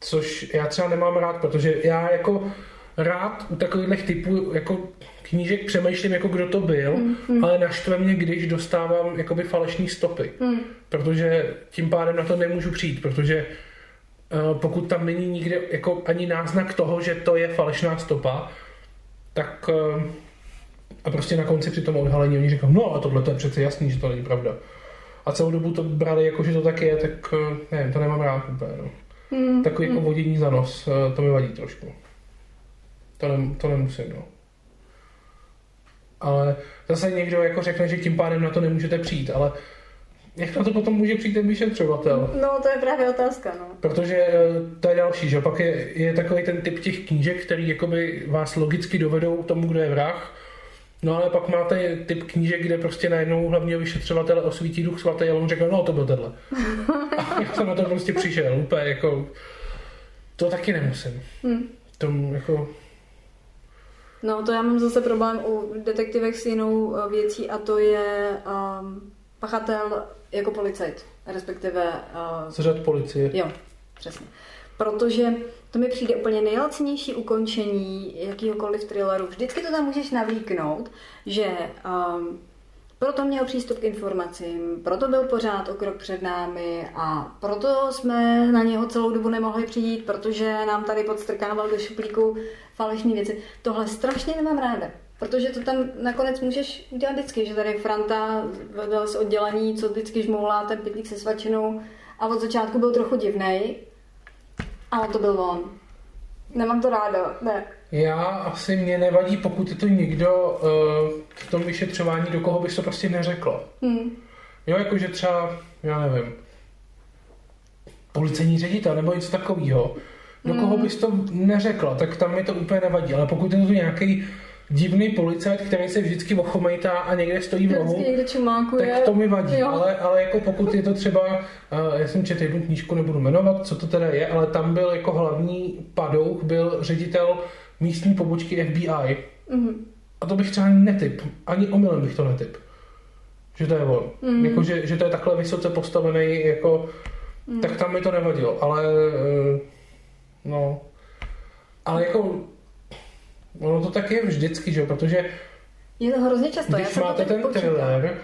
Speaker 1: Což já třeba nemám rád, protože já jako rád u takových typů jako knížek přemýšlím, jako kdo to byl, mm, mm. ale naštve mě, když dostávám jakoby falešní stopy. Mm. Protože tím pádem na to nemůžu přijít, protože uh, pokud tam není nikde jako ani náznak toho, že to je falešná stopa, tak uh, a prostě na konci při tom odhalení oni říkají, no a tohle to je přece jasný, že to není pravda. A celou dobu to brali jako, že to tak je, tak uh, nevím, to nemám rád úplně. No. Mm, Takový mm. jako vodění za nos, uh, to mi vadí trošku. To, ne, to nemusím, no ale zase někdo jako řekne, že tím pádem na to nemůžete přijít, ale jak na to potom může přijít ten vyšetřovatel?
Speaker 2: No, to je právě otázka, no.
Speaker 1: Protože eh, to je další, že pak je, je takový ten typ těch knížek, který jakoby vás logicky dovedou k tomu, kdo je vrah, No ale pak máte typ knížek, kde prostě najednou hlavně vyšetřovatel osvítí duch svatý a on řekl, no to byl tenhle. A já jsem na to prostě přišel, úplně jako, to taky nemusím. Hmm. To jako,
Speaker 2: No to já mám zase problém u detektivek s jinou eh, věcí a to je um, pachatel jako policajt, respektive...
Speaker 1: Uh, Z řad policie.
Speaker 2: Jo, přesně. Protože to mi přijde úplně nejlacinější ukončení jakýhokoliv thrilleru. Vždycky to tam můžeš navlíknout, že um, proto měl přístup k informacím, proto byl pořád o krok před námi a proto jsme na něho celou dobu nemohli přijít, protože nám tady podstrkával do šuplíku falešné věci. Tohle strašně nemám ráda. Protože to tam nakonec můžeš udělat vždycky, že tady Franta byl z oddělení, co vždycky žmoulá ten pitlík se svačinou a od začátku byl trochu divnej, ale to byl on. Nemám to ráda, ne.
Speaker 1: Já asi mě nevadí, pokud je to někdo uh, v tom vyšetřování, do koho bys to prostě neřeklo. Hmm. Jo, jakože třeba, já nevím, policejní ředitel nebo něco takového, do koho hmm. bys to neřekla, tak tam mi to úplně nevadí. Ale pokud je to nějaký divný policajt, který se vždycky ochomejtá a někde stojí v rohu, tak to mi vadí. Ale, ale jako pokud je to třeba, uh, já jsem četl jednu knížku, nebudu jmenovat, co to teda je, ale tam byl jako hlavní padouch, byl ředitel místní pobočky FBI. Mm-hmm. A to bych třeba ani netyp, ani omylem bych to netyp. Že to je on. Mm. Jako, že, že to je takhle vysoce postavený, jako, mm. tak tam mi to nevadilo. Ale eh, no, ale jako ono to tak je vždycky, že protože
Speaker 2: je to hrozně často.
Speaker 1: Když Já máte ten thriller,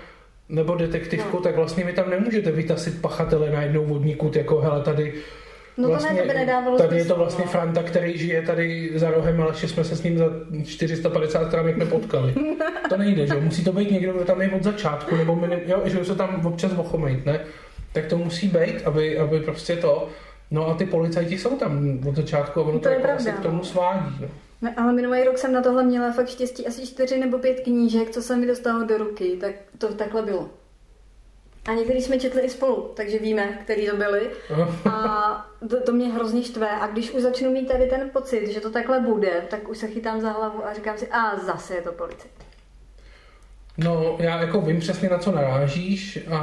Speaker 1: nebo detektivku, no. tak vlastně vy tam nemůžete vytasit pachatele na jednou vodní kut, jako hele, tady
Speaker 2: No vlastně, to ne, to by nedávalo
Speaker 1: Tady je to vlastně no. Franta, který žije tady za rohem, ale ještě jsme se s ním za 450 stránek nepotkali. to nejde, že Musí to být někdo, kdo tam je od začátku, nebo minim, jo, že se tam občas ochomejt, ne? Tak to musí být, aby, aby prostě to... No a ty policajti jsou tam od začátku a ono to, to jako asi k tomu no. svádí. No.
Speaker 2: No, ale minulý rok jsem na tohle měla fakt štěstí asi čtyři nebo pět knížek, co se mi dostalo do ruky, tak to takhle bylo. A některý jsme četli i spolu, takže víme, který to byli. A to, to mě hrozně štve. A když už začnu mít tady ten pocit, že to takhle bude, tak už se chytám za hlavu a říkám si, a zase je to policajt.
Speaker 1: No, já jako vím přesně, na co narážíš a,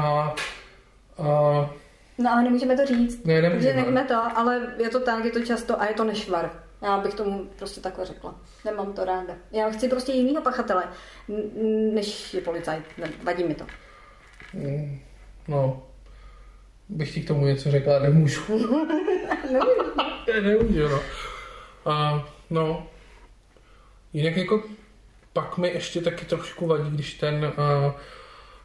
Speaker 1: a...
Speaker 2: No ale nemůžeme to říct.
Speaker 1: Ne, nemůžeme.
Speaker 2: nechme to, ale je to tak, je to často a je to nešvar. Já bych tomu prostě takhle řekla. Nemám to ráda. Já chci prostě jinýho pachatele, než je policajt. Vadí mi to.
Speaker 1: Mm, no, bych ti k tomu něco řekla, nemůžu. nemůžu, no. A, no, jinak jako pak mi ještě taky trošku vadí, když ten, a,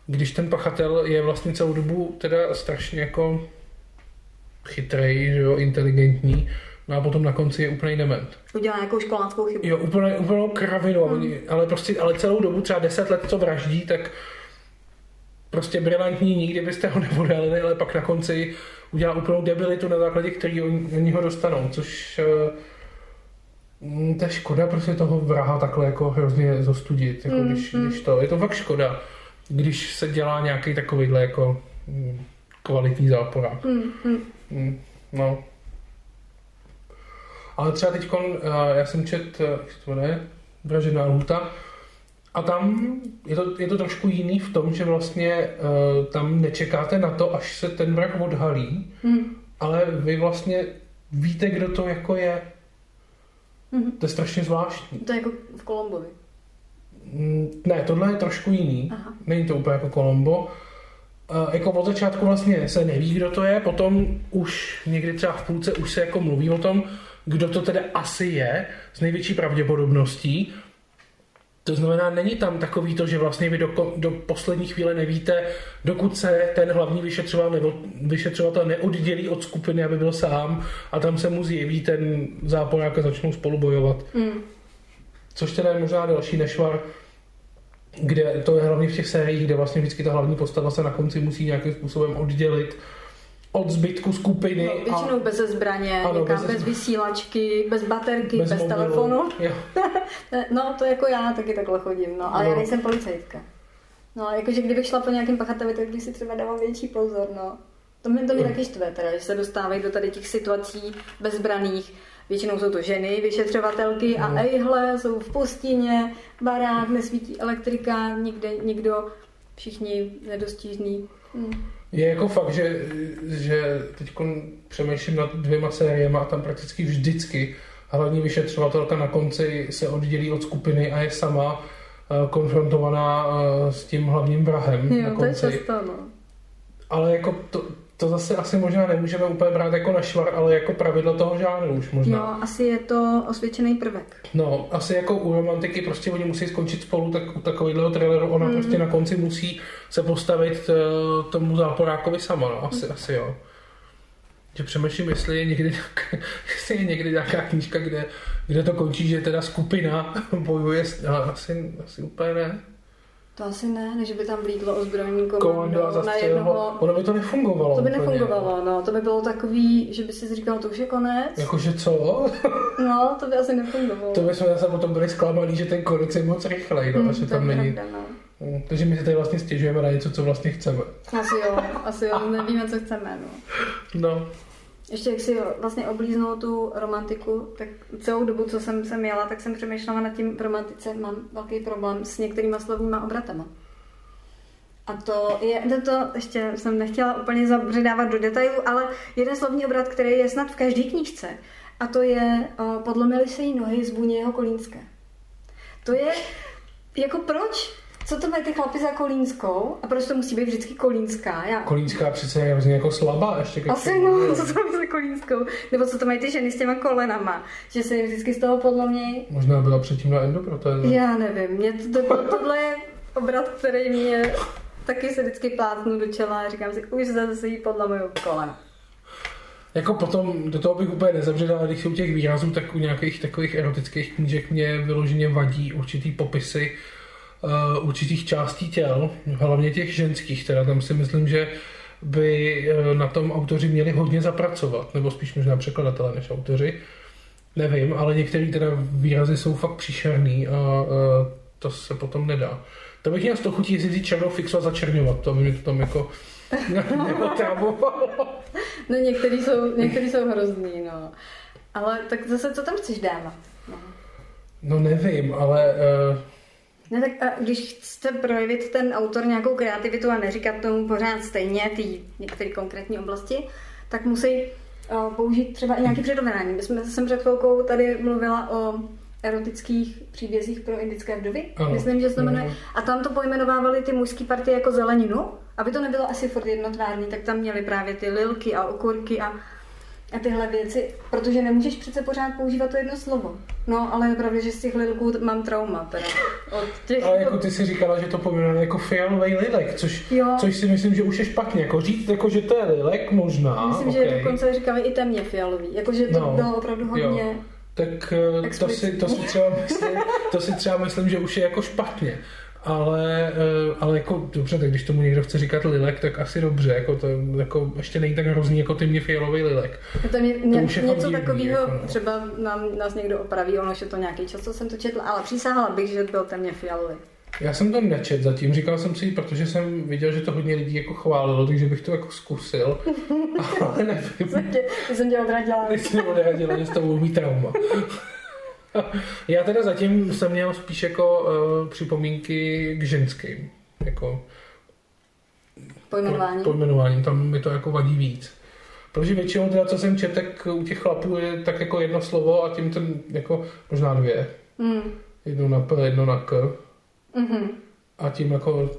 Speaker 1: když ten pachatel je vlastně celou dobu teda strašně jako chytrej, že jo, inteligentní, No a potom na konci je úplný dement.
Speaker 2: Udělá nějakou školáckou chybu.
Speaker 1: Jo, úplně, úplnou kravinu, hmm. ale prostě, ale celou dobu, třeba deset let, co vraždí, tak prostě brilantní, nikdy byste ho nevodali, ale pak na konci udělá úplnou debilitu na základě, který oni, oni ho dostanou, což uh, to je škoda prostě toho vraha takhle jako hrozně zostudit, jako mm, když, mm. když to, je to fakt škoda, když se dělá nějaký takovýhle jako mm, kvalitní záporák. Mm, mm. Mm, no. Ale třeba teď, já jsem čet, jak se to jmenuje, Vražená lhuta, a tam je to, je to trošku jiný v tom, že vlastně uh, tam nečekáte na to, až se ten vrah odhalí, mm. ale vy vlastně víte, kdo to jako je. Mm. To je strašně zvláštní.
Speaker 2: To je jako v Kolombovi.
Speaker 1: Mm, ne, tohle je trošku jiný. Aha. Není to úplně jako Kolombo. Uh, jako od začátku vlastně se neví, kdo to je, potom už někdy třeba v půlce už se jako mluví o tom, kdo to teda asi je, s největší pravděpodobností. To znamená, není tam takový to, že vlastně vy do, do poslední chvíle nevíte, dokud se ten hlavní vyšetřovatel, nebo vyšetřovatel neoddělí od skupiny, aby byl sám a tam se mu zjeví ten záporák a začnou spolu bojovat. Mm. Což teda je možná další nešvar, kde to je hlavně v těch sériích, kde vlastně vždycky ta hlavní postava se na konci musí nějakým způsobem oddělit od zbytku skupiny.
Speaker 2: No, většinou a... bez zbraně, ano, někam, bez, bez vysílačky, bez baterky, bez, bez telefonu. no, to jako já taky takhle chodím, no, ale no. já nejsem policajtka. No, jakože kdybych šla po nějakém pachateli, tak bych si třeba dala větší pozor, no. To mě, to mě mm. taky štve, teda, že se dostávají do tady těch situací bezbraných. Většinou jsou to ženy, vyšetřovatelky a mm. ejhle, jsou v pustině, barák, nesvítí elektrika, nikde nikdo, všichni nedostižní. Mm
Speaker 1: je jako fakt, že, že teď přemýšlím nad dvěma sériemi a tam prakticky vždycky hlavní vyšetřovatelka na konci se oddělí od skupiny a je sama uh, konfrontovaná uh, s tím hlavním vrahem
Speaker 2: jo,
Speaker 1: na konci.
Speaker 2: To je často, no.
Speaker 1: Ale jako to, to zase asi možná nemůžeme úplně brát jako na švar, ale jako pravidlo toho žánru už možná.
Speaker 2: Jo, asi je to osvědčený prvek.
Speaker 1: No, asi jako u romantiky prostě oni musí skončit spolu, tak u takového traileru ona mm-hmm. prostě na konci musí se postavit uh, tomu záporákovi sama, no, asi, mm. asi jo. Že přemýšlím, jestli je někdy, jestli je někdy nějaká knížka, kde, kde to končí, že teda skupina bojuje, ale asi, asi úplně ne.
Speaker 2: To asi ne, než by tam vlídlo ozbrojení komando na jednoho...
Speaker 1: Ono by to nefungovalo.
Speaker 2: To by nefungovalo, no. To by bylo takový, že by si říkal, to už je konec.
Speaker 1: Jakože co?
Speaker 2: no, to by asi nefungovalo.
Speaker 1: To by jsme zase potom byli zklamaný, že ten konec je moc rychlej, no, mm, že tam není... Pravda, no. Mm, takže my si tady vlastně stěžujeme na něco, co vlastně chceme.
Speaker 2: Asi jo, asi jo, nevíme, co chceme, no.
Speaker 1: No,
Speaker 2: ještě jak si vlastně oblíznou tu romantiku, tak celou dobu, co jsem se měla, tak jsem přemýšlela nad tím v romantice, mám velký problém s některýma slovníma obratama. A to je, to, to ještě jsem nechtěla úplně zabředávat do detailů, ale jeden slovní obrat, který je snad v každé knížce, a to je podlomily se jí nohy z jeho Kolínské. To je Jako proč? Co to mají ty chlapi za Kolínskou? A proč to musí být vždycky Kolínská? Já...
Speaker 1: Kolínská přece je hrozně jako slabá ještě. ke
Speaker 2: Asi no, co to mají za Kolínskou? Nebo co to mají ty ženy s těma kolenama? Že se jim vždycky z toho podlomějí?
Speaker 1: Možná byla předtím na endoprotéze.
Speaker 2: Já nevím, mě to, to, tohle je obrat, který mě taky se vždycky plátnu do čela a říkám si, už zase jí podlamuju kolena.
Speaker 1: Jako potom, do toho bych úplně nezavřel, ale když jsou těch výrazů, tak u nějakých takových erotických knížek mě vyloženě vadí určitý popisy uh, určitých částí těl, hlavně těch ženských, teda tam si myslím, že by eh, na tom autoři měli hodně zapracovat, nebo spíš možná překladatelé než autoři. Nevím, ale některé teda výrazy jsou fakt příšerný a uh, to se potom nedá. To bych měl z toho chutí, jestli vzít černou fixu a začerňovat, to by mě to tam jako neotravovalo.
Speaker 2: No některý jsou, některý jsou hrozný, no. Ale tak zase co tam chceš dávat? No.
Speaker 1: No nevím, ale uh,
Speaker 2: Ne, tak a když chce projevit ten autor nějakou kreativitu a neříkat tomu pořád stejně ty některé konkrétní oblasti, tak musí uh, použít třeba i nějaké přirovnání. My jsme jsem před chvilkou tady mluvila o erotických příbězích pro indické vdovy,
Speaker 1: Ano.
Speaker 2: myslím, že se to jmenuje.
Speaker 1: Mhm.
Speaker 2: A tam to pojmenovávali ty mužské partie jako zeleninu, aby to nebylo asi furt jednotvárný, tak tam měli právě ty lilky a okurky a, a tyhle věci, protože nemůžeš přece pořád používat to jedno slovo. No, ale je pravda, že z těch lilků mám trauma teda. Od těch,
Speaker 1: Ale jako ty si říkala, že to pojmenujeme jako fialový lilek, což,
Speaker 2: Jo.
Speaker 1: což si myslím, že už je špatně. Jako říct, jako, že to je lilek, možná.
Speaker 2: Myslím,
Speaker 1: okay.
Speaker 2: že dokonce říkali i temně fialový. Jakože to
Speaker 1: No,
Speaker 2: bylo opravdu hodně...
Speaker 1: jo. Tak eh, to si, to, si třeba myslím, to si třeba myslím, že už je jako špatně. Ale, eh, ale jako dobře, tak když tomu někdo chce říkat lilek, tak asi dobře, jako to jako ještě není tak hrozný jako ty mě fialový lilek.
Speaker 2: To mě, mě,
Speaker 1: už je
Speaker 2: něco takového,
Speaker 1: jako no.
Speaker 2: třeba nám, nás někdo opraví, ono, že to nějaký čas, co jsem to četla, ale přísahala bych, že byl temně fialový.
Speaker 1: Já jsem to nečet zatím, říkal jsem si, protože jsem viděl, že to hodně lidí jako chválilo, takže bych to jako zkusil, ale nevím.
Speaker 2: Jsem tě, jsem tě odradila.
Speaker 1: Ty jsi odradila, že s tobou mít trauma. Já teda zatím jsem měl spíš jako uh, připomínky k ženským. Jako
Speaker 2: Pojmenování.
Speaker 1: pojmenování, tam mi to jako vadí víc. Protože většinou teda, co jsem četl, tak u těch chlapů je tak jako jedno slovo a tím ten jako možná dvě.
Speaker 2: Mm.
Speaker 1: Jedno na P, jedno na K.
Speaker 2: Mm-hmm.
Speaker 1: a tím jako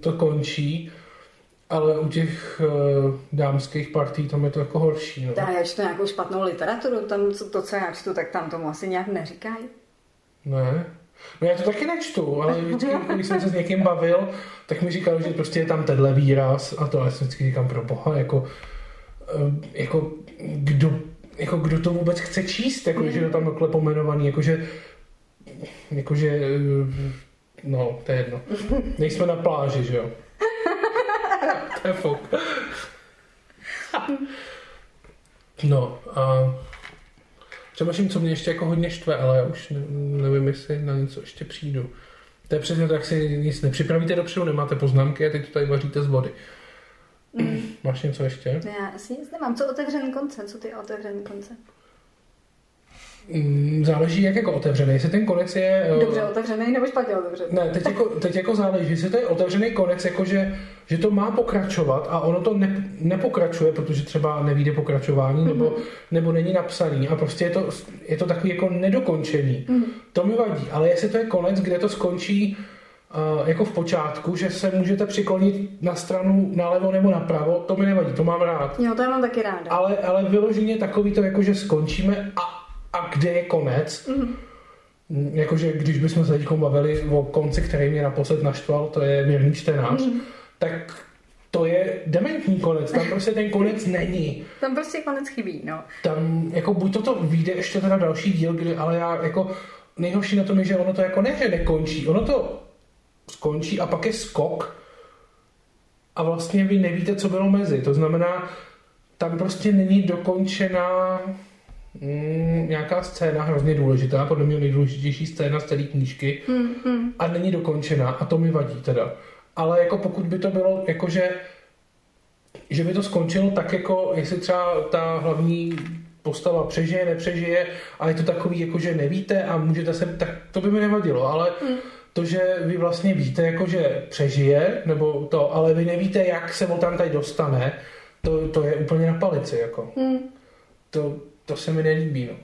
Speaker 1: to končí, ale u těch uh, dámských partí tam je to jako horší. No.
Speaker 2: Tak já čtu nějakou špatnou literaturu, tam co, to, co já čtu, tak tam tomu asi nějak neříkají.
Speaker 1: Ne. No já to taky nečtu, ale vždycky, když jsem se s někým bavil, tak mi říkal, že prostě je tam tenhle výraz a to já si vždycky říkám pro boha, jako, eh, jako kdo, jako kdo to vůbec chce číst, jako, že je to tam takhle pomenovaný, jakože, jakože, eh, no, to je jedno. Nejsme na pláži, že jo? To je fuk. No a přemýšlím, co mě ještě jako hodně štve, ale já už ne, nevím, jestli na něco ještě přijdu. To je přesně tak, si nic nepřipravíte dopředu, nemáte poznámky a teď to tady vaříte z vody.
Speaker 2: Mm.
Speaker 1: Máš něco ještě?
Speaker 2: Já asi nic nemám. Co otevřený konce? Co ty otevřený konce?
Speaker 1: Mm, Záleží, jak jako otevřený. Jestli ten konec je... eh,
Speaker 2: Dobře otevřený nebo špatně otevřený?
Speaker 1: Ne, teď jako, teď jako záleží, jestli to je otevřený konec, jako že, že to má pokračovat a ono to ne, nepokračuje, protože třeba nevíde pokračování
Speaker 2: Mhm.
Speaker 1: nebo, nebo není napsaný a prostě je to, je to takový jako nedokončený.
Speaker 2: Mhm.
Speaker 1: To mi vadí, ale jestli to je konec, kde to skončí uh, jako v počátku, že se můžete přiklonit na stranu nalevo nebo napravo, to mi nevadí, to mám rád.
Speaker 2: Jo, to já mám taky ráda.
Speaker 1: Ale, ale vyloženě takový to, jako že skončíme a, a kde je konec. Mm, Jakože když bychom se teď bavili o konci, který mě naposled naštval, to je věrný čtenář,
Speaker 2: Mhm.
Speaker 1: tak to je dementní konec, tam prostě ten konec není.
Speaker 2: Tam prostě konec chybí, no.
Speaker 1: Tam jako buď toto vyjde ještě teda další díl, kdy, ale já jako nejhorší na tom je, že ono to jako ne, že nekončí, ono to skončí a pak je skok a vlastně vy nevíte, co bylo mezi. To znamená, tam prostě není dokončená mm, nějaká scéna hrozně důležitá, podle mě nejdůležitější scéna z celé knížky
Speaker 2: Hmm, hmm.
Speaker 1: a není dokončená a to mi vadí teda. Ale jako pokud by to bylo jakože že by to skončilo tak jako, jestli třeba ta hlavní postava přežije, nepřežije a je to takový, jako že nevíte a můžete se, tak to by mi nevadilo, ale
Speaker 2: Hmm.
Speaker 1: to, že vy vlastně víte, jako že přežije, nebo to, ale vy nevíte, jak se on tam tady dostane, to, to je úplně na palici, jako.
Speaker 2: Hmm.
Speaker 1: To, to se mi nelíbí, no.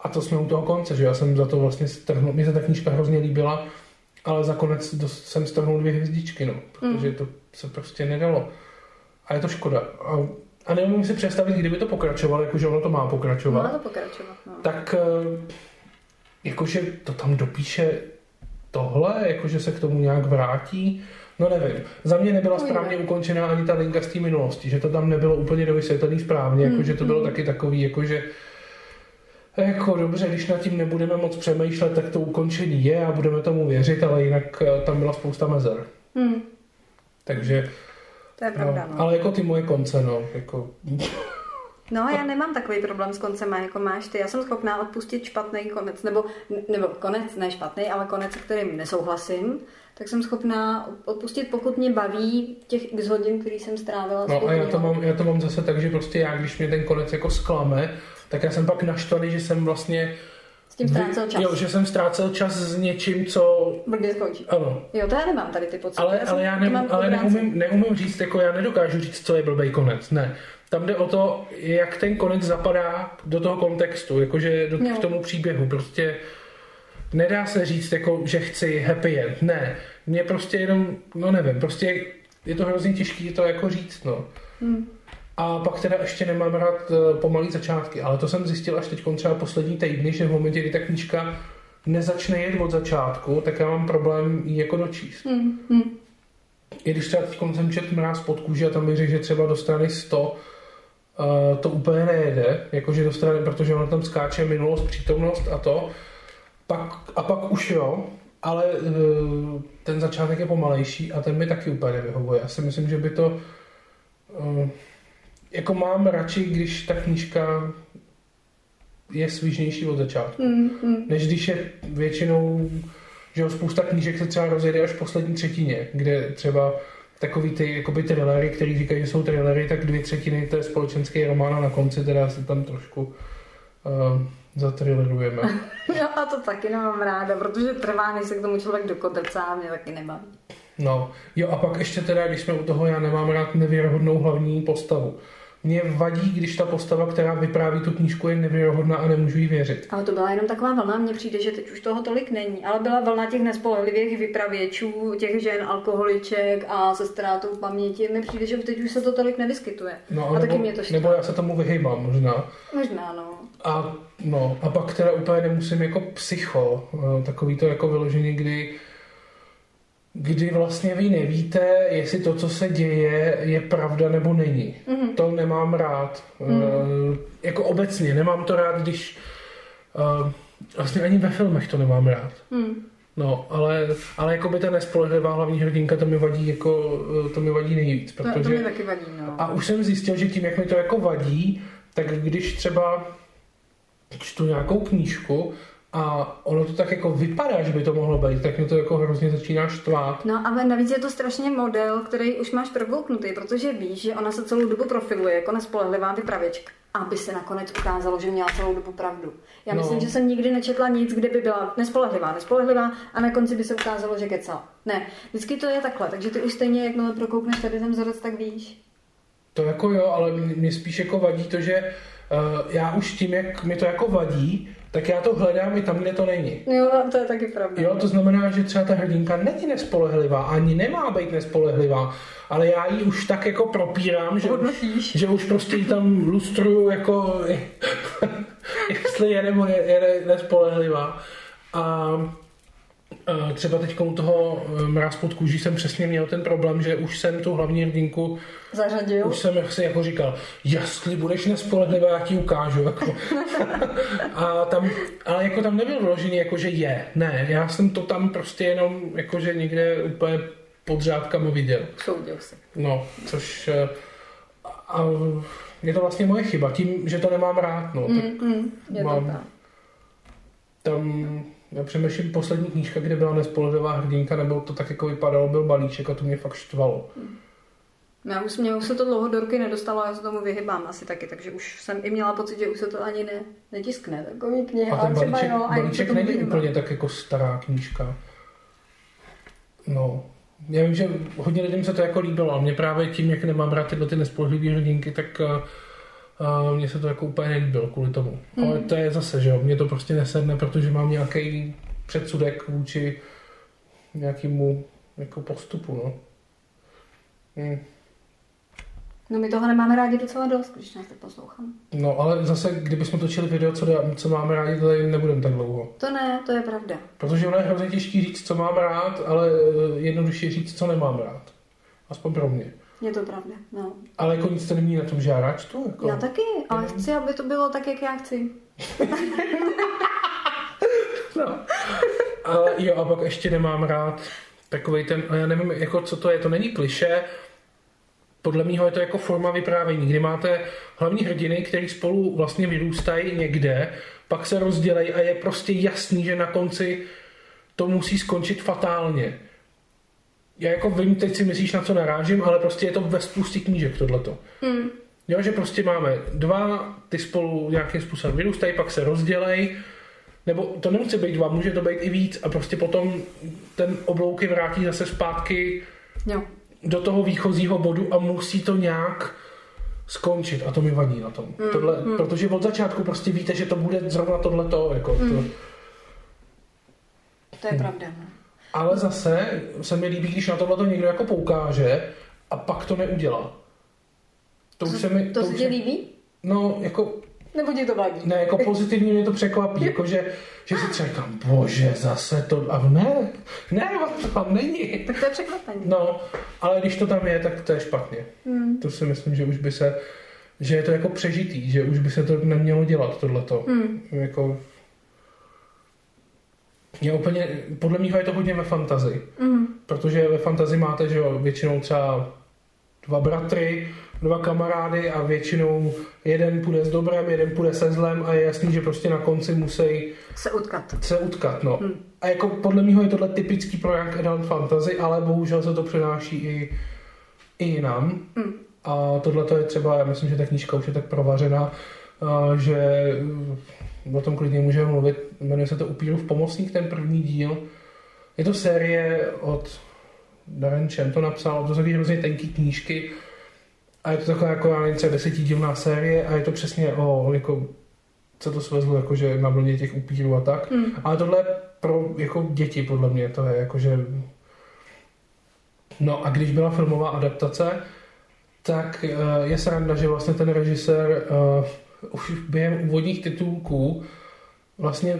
Speaker 1: A to jsme u toho konce, že já jsem za to vlastně strhnul, mě se ta knížka hrozně líbila, ale za konec dost, jsem strhnul dvě hvězdičky, no, protože to se prostě nedalo. A je to škoda. A, a neumím si představit, kdyby to pokračovalo, jakože ono to má pokračovat,
Speaker 2: Má to pokračovat, no.
Speaker 1: tak eh, jakože to tam dopíše tohle, jakože se k tomu nějak vrátí, no nevím. Za mě nebyla
Speaker 2: No,
Speaker 1: správně ukončená ani ta linka z té minulosti, že to tam nebylo úplně dovysvětlený správně,
Speaker 2: Hmm,
Speaker 1: jakože to bylo
Speaker 2: hmm.
Speaker 1: taky takový, jakože jako dobře, když nad tím nebudeme moc přemýšlet, tak to ukončení je a budeme tomu věřit, ale jinak eh, tam byla spousta mezer.
Speaker 2: Hmm,
Speaker 1: Takže,
Speaker 2: to je pravda, no.
Speaker 1: ale jako ty moje konce, no, jako,
Speaker 2: No, já nemám takový problém s koncem, jako máš ty. Já jsem schopná odpustit špatný konec, nebo, nebo konec, ne špatný, ale konec, se kterým nesouhlasím, tak jsem schopná odpustit, pokud mě baví těch x hodin, který jsem strávila s
Speaker 1: No a já to, mám, já to mám zase tak, že prostě já, když mě ten konec jako zklame, tak já jsem pak naštvaný, že jsem vlastně...
Speaker 2: S tím ztrácel čas.
Speaker 1: Jo, že jsem ztrácel čas s něčím, co...
Speaker 2: Blbě skončí.
Speaker 1: Ano.
Speaker 2: Jo, to já nemám tady ty pocity.
Speaker 1: Ale,
Speaker 2: jsem-
Speaker 1: ale já ne, ale neumím, neumím říct, jako já nedokážu říct, co je blbý konec. Ne. Tam jde o to, jak ten konec zapadá do toho kontextu, jakože do,
Speaker 2: Jo.
Speaker 1: k tomu příběhu. Prostě nedá se říct, jako, že chci happy end. Ne. Mně prostě jenom, no nevím, prostě je to hrozně těžké to jako říct, no.
Speaker 2: Hmm.
Speaker 1: A pak teda ještě nemám rád eh, pomalý začátky, ale to jsem zjistil až teď třeba poslední týdny, že v momentě, kdy ta knížka nezačne jet od začátku, tak já mám problém ji jako dočíst.
Speaker 2: Hmm, hmm.
Speaker 1: I když třeba teď jsem čet mráz pod kůži a tam řekl, že třeba do strany 100 uh, to úplně nejede, jakože do strany, protože ono tam skáče minulost, přítomnost a to. Pak, a pak už jo, ale uh, ten začátek je pomalejší a ten mi taky úplně nevyhovuje. Já si myslím, že by to uh, jako mám radši, když ta knížka je svížnější od začátku
Speaker 2: Hmm, hmm.
Speaker 1: než když je většinou, že jo, spousta knížek se třeba rozjede až v poslední třetině, kde třeba takový ty jakoby thrillery, který říkají, že jsou thrillery, tak dvě třetiny to je společenský román a na konci teda se tam trošku uh, zathrillerujeme.
Speaker 2: Jo, a to taky nemám ráda, protože trvá, než se k tomu člověk dokodrcá, a mě taky nebaví.
Speaker 1: No, jo a pak ještě teda, když jsme u toho, já nemám rád nevěrohodnou hlavní postavu. Mě vadí, když ta postava, která vypráví tu knížku, je nevěrohodná a nemůžu jí věřit.
Speaker 2: Ale to byla jenom taková vlna, mně přijde, že teď už toho tolik není, ale byla vlna těch nespolehlivých vypravěčů, těch žen, alkoholiček a se ztrátou paměti. Mně přijde, že teď už se to tolik nevyskytuje.
Speaker 1: No,
Speaker 2: a
Speaker 1: nebo,
Speaker 2: taky mě to štve.
Speaker 1: nebo já se tomu vyhýbám možná.
Speaker 2: Možná, no.
Speaker 1: A, no, a pak teda úplně nemusím jako psycho, eh, takový to jako vyložení, kdy, kdy vlastně vy nevíte, jestli to, co se děje, je pravda nebo není.
Speaker 2: Mhm.
Speaker 1: To nemám rád. Mm. Jako obecně, nemám to rád, když eh, vlastně ani ve filmech to nemám rád.
Speaker 2: Hmm.
Speaker 1: No, ale, ale jako by ta nespolehlivá hlavní hrdinka, to mi vadí jako, eh, to mi vadí nejvíc,
Speaker 2: To, to
Speaker 1: protože...
Speaker 2: mě taky vadí, no.
Speaker 1: A už jsem zjistil, že tím, jak mi to jako vadí, tak když třeba čtu nějakou knížku a ono to tak jako vypadá, že by to mohlo být, tak mě to jako hrozně začíná štvát.
Speaker 2: No ale navíc je to strašně model, který už máš probouknutý, protože víš, že ona se celou dobu profiluje jako nespolehlivá vypravěčka. Aby se nakonec ukázalo, že měla celou dobu pravdu. Já
Speaker 1: No.
Speaker 2: myslím, že jsem nikdy nečetla nic, kde by byla nespolehlivá, nespolehlivá a na konci by se ukázalo, že kecala. Ne, vždycky to je takhle, takže ty už stejně, jakmile prokoukneš tady ten vzorec, tak víš.
Speaker 1: To jako jo, ale mě mě spíš jako vadí to, že uh, já už tím, jak mi to jako vadí, tak já to hledám i tam, kde to není.
Speaker 2: Jo, to je taky pravda.
Speaker 1: Jo, to znamená, že třeba ta hrdinka není nespolehlivá, ani nemá být nespolehlivá, ale já ji už tak jako propírám, že už, že už prostě ji tam lustruju jako jestli je nebo je, je ne- nespolehlivá. A třeba teď u toho eh, mráz pod kůží jsem přesně měl ten problém, že už jsem tu hlavní hrdinku,
Speaker 2: Zařadil.
Speaker 1: už jsem si jako říkal, jestli budeš nespolehlivá, já ti ukážu. Jako. A tam, ale jako tam nebyl vložený, jako že je. Ne, já jsem to tam prostě jenom jakože někde úplně pod řádkama viděl.
Speaker 2: Soudil si.
Speaker 1: No, což eh, a je to vlastně moje chyba, tím, že to nemám rád. No, tak
Speaker 2: Mm, mm, je to
Speaker 1: mám-
Speaker 2: tak.
Speaker 1: tam, já přemýšlím, poslední knížka, kde byla nespolehlivá hrdinka, nebo to tak jako vypadalo, byl balíček a to mě fakt štvalo.
Speaker 2: Já už, mě už se to dlouho do ruky nedostalo, já se tomu vyhybám asi taky, takže už jsem i měla pocit, že už se to ani ne, netiskne, takový knihy,
Speaker 1: A ten
Speaker 2: ale třeba
Speaker 1: balíček,
Speaker 2: jo,
Speaker 1: balíček není
Speaker 2: vyhybám.
Speaker 1: úplně tak jako stará knížka. No, já vím, že hodně lidem se to jako líbilo a mě právě tím, jak nemám rád tyhle ty nespolehlivé hrdinky, tak uh, A mně se to jako úplně nelíbilo kvůli tomu. Mm. Ale to je zase, že jo, mě to prostě nesedne, protože mám nějaký předsudek vůči nějakému jako postupu, no. Mm.
Speaker 2: No my toho nemáme rádi docela dost, když nás tak poslouchám.
Speaker 1: No ale zase, kdybychom točili video, co, dá, co máme rádi, tady nebudeme tak dlouho.
Speaker 2: To ne, to je pravda.
Speaker 1: Protože ono je hrozně těžký říct, co mám rád, ale eh, jednodušší říct, co nemám rád. Aspoň pro mě.
Speaker 2: Je to pravda, no.
Speaker 1: Ale jako nic to není na tom, že já rád čtu. Jako.
Speaker 2: Já taky, ale chci, aby to bylo tak, jak já chci.
Speaker 1: No. Ale jo, a pak ještě nemám rád takový ten, a já nevím, jako co to je, to není kliše, podle mě je to jako forma vyprávění, kdy máte hlavní hrdiny, který spolu vlastně vyrůstají někde, pak se rozdělejí a je prostě jasný, že na konci to musí skončit fatálně. Já jako vím, teď si myslíš, na co narážím, ale prostě je to ve spoustě knížek tohleto.
Speaker 2: Mm.
Speaker 1: Jo, že prostě máme dva, ty spolu nějakým způsobem vyrůstají, pak se rozdělej, nebo to nemusí být dva, může to být i víc a prostě potom ten oblouky vrátí zase zpátky
Speaker 2: Jo.
Speaker 1: do toho výchozího bodu a musí to nějak skončit a to mi vadí na tom. Mm, tohle,
Speaker 2: mm.
Speaker 1: Protože od začátku prostě víte, že to bude zrovna tohleto. Jako to.
Speaker 2: Mm. To je pravda. no.
Speaker 1: Ale zase se mi líbí, když na tohleto někdo jako poukáže a pak to neudělá. To, už se mi,
Speaker 2: to se
Speaker 1: už
Speaker 2: ti líbí?
Speaker 1: No, jako
Speaker 2: Nebo ti to vadí?
Speaker 1: Ne, jako pozitivně mě to překvapí, jako že, že si třeba říkám, bože, zase to, a ne, ne, to tam není.
Speaker 2: Tak to je překvapení.
Speaker 1: No, ale když to tam je, tak to je špatně.
Speaker 2: Hmm.
Speaker 1: To si myslím, že už by se, že je to jako přežitý, že už by se to nemělo dělat, tohleto.
Speaker 2: Hmm.
Speaker 1: Jako, je úplně, podle mě je to hodně ve fantazii,
Speaker 2: Mm.
Speaker 1: protože ve fantazii máte, že jo, většinou třeba dva bratry, dva kamarády a většinou jeden půjde s dobrem, jeden půjde se zlem a je jasný, že prostě na konci musí
Speaker 2: Se utkat.
Speaker 1: se utkat, no.
Speaker 2: Hmm.
Speaker 1: A jako podle mě je tohle typický pro young adult fantasy, ale bohužel se to přenáší i, i jinam.
Speaker 2: Hmm.
Speaker 1: A tohle to je třeba, já myslím, že ta knížka už je tak provařená, a že o tom klidně můžeme mluvit. Jmenuje se to Upírův pomocník, ten první díl. Je to série od Darren Chen to napsal, to jsou hrozně tenký knížky a je to taková jako, já nevím, třeba desetidílná série a je to přesně o, jako, co to svezlo, jakože na vlně těch upírů a tak.
Speaker 2: Hmm.
Speaker 1: Ale tohle je pro jako děti, podle mě, to je jakože... No a když byla filmová adaptace, tak eh, je sranda, že vlastně ten režisér uh, už během úvodních titulků vlastně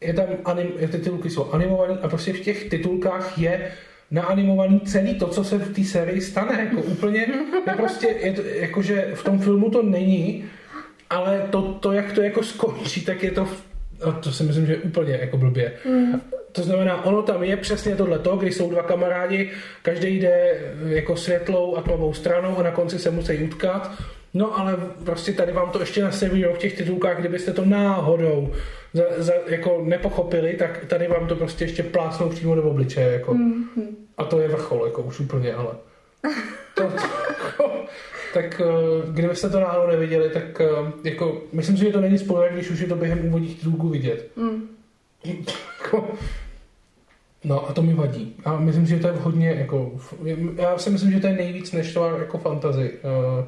Speaker 1: je tam anim, titulky jsou animovaný a prostě v těch titulkách je naanimovaný celý to, co se v té sérii stane. Jako úplně, je prostě, je to, jakože v tom filmu to není, ale to, to, jak to jako skončí, tak je to, a to si myslím, že je úplně jako blbě.
Speaker 2: Mm.
Speaker 1: To znamená, ono tam je přesně tohleto, kdy jsou dva kamarádi, každý jde eh, jako světlou a tmavou stranou a na konci se musí utkat. No ale prostě tady vám to ještě naservírou v těch titulkách, kdybyste to náhodou za, za, jako nepochopili, tak tady vám to prostě ještě plácnou přímo do obličeje. Jako.
Speaker 2: Mm.
Speaker 1: A to je vrchol, jako už úplně, ale. To, to, jako, tak eh, kdybyste to náhodou neviděli, tak eh, jako, myslím si, že to není spoiler, když už je to během úvodních titulků vidět.
Speaker 2: Mm.
Speaker 1: Jako, No a to mi vadí. A myslím si, že to je hodně jako, já si myslím, že to je nejvíc neštvar jako fantasy uh,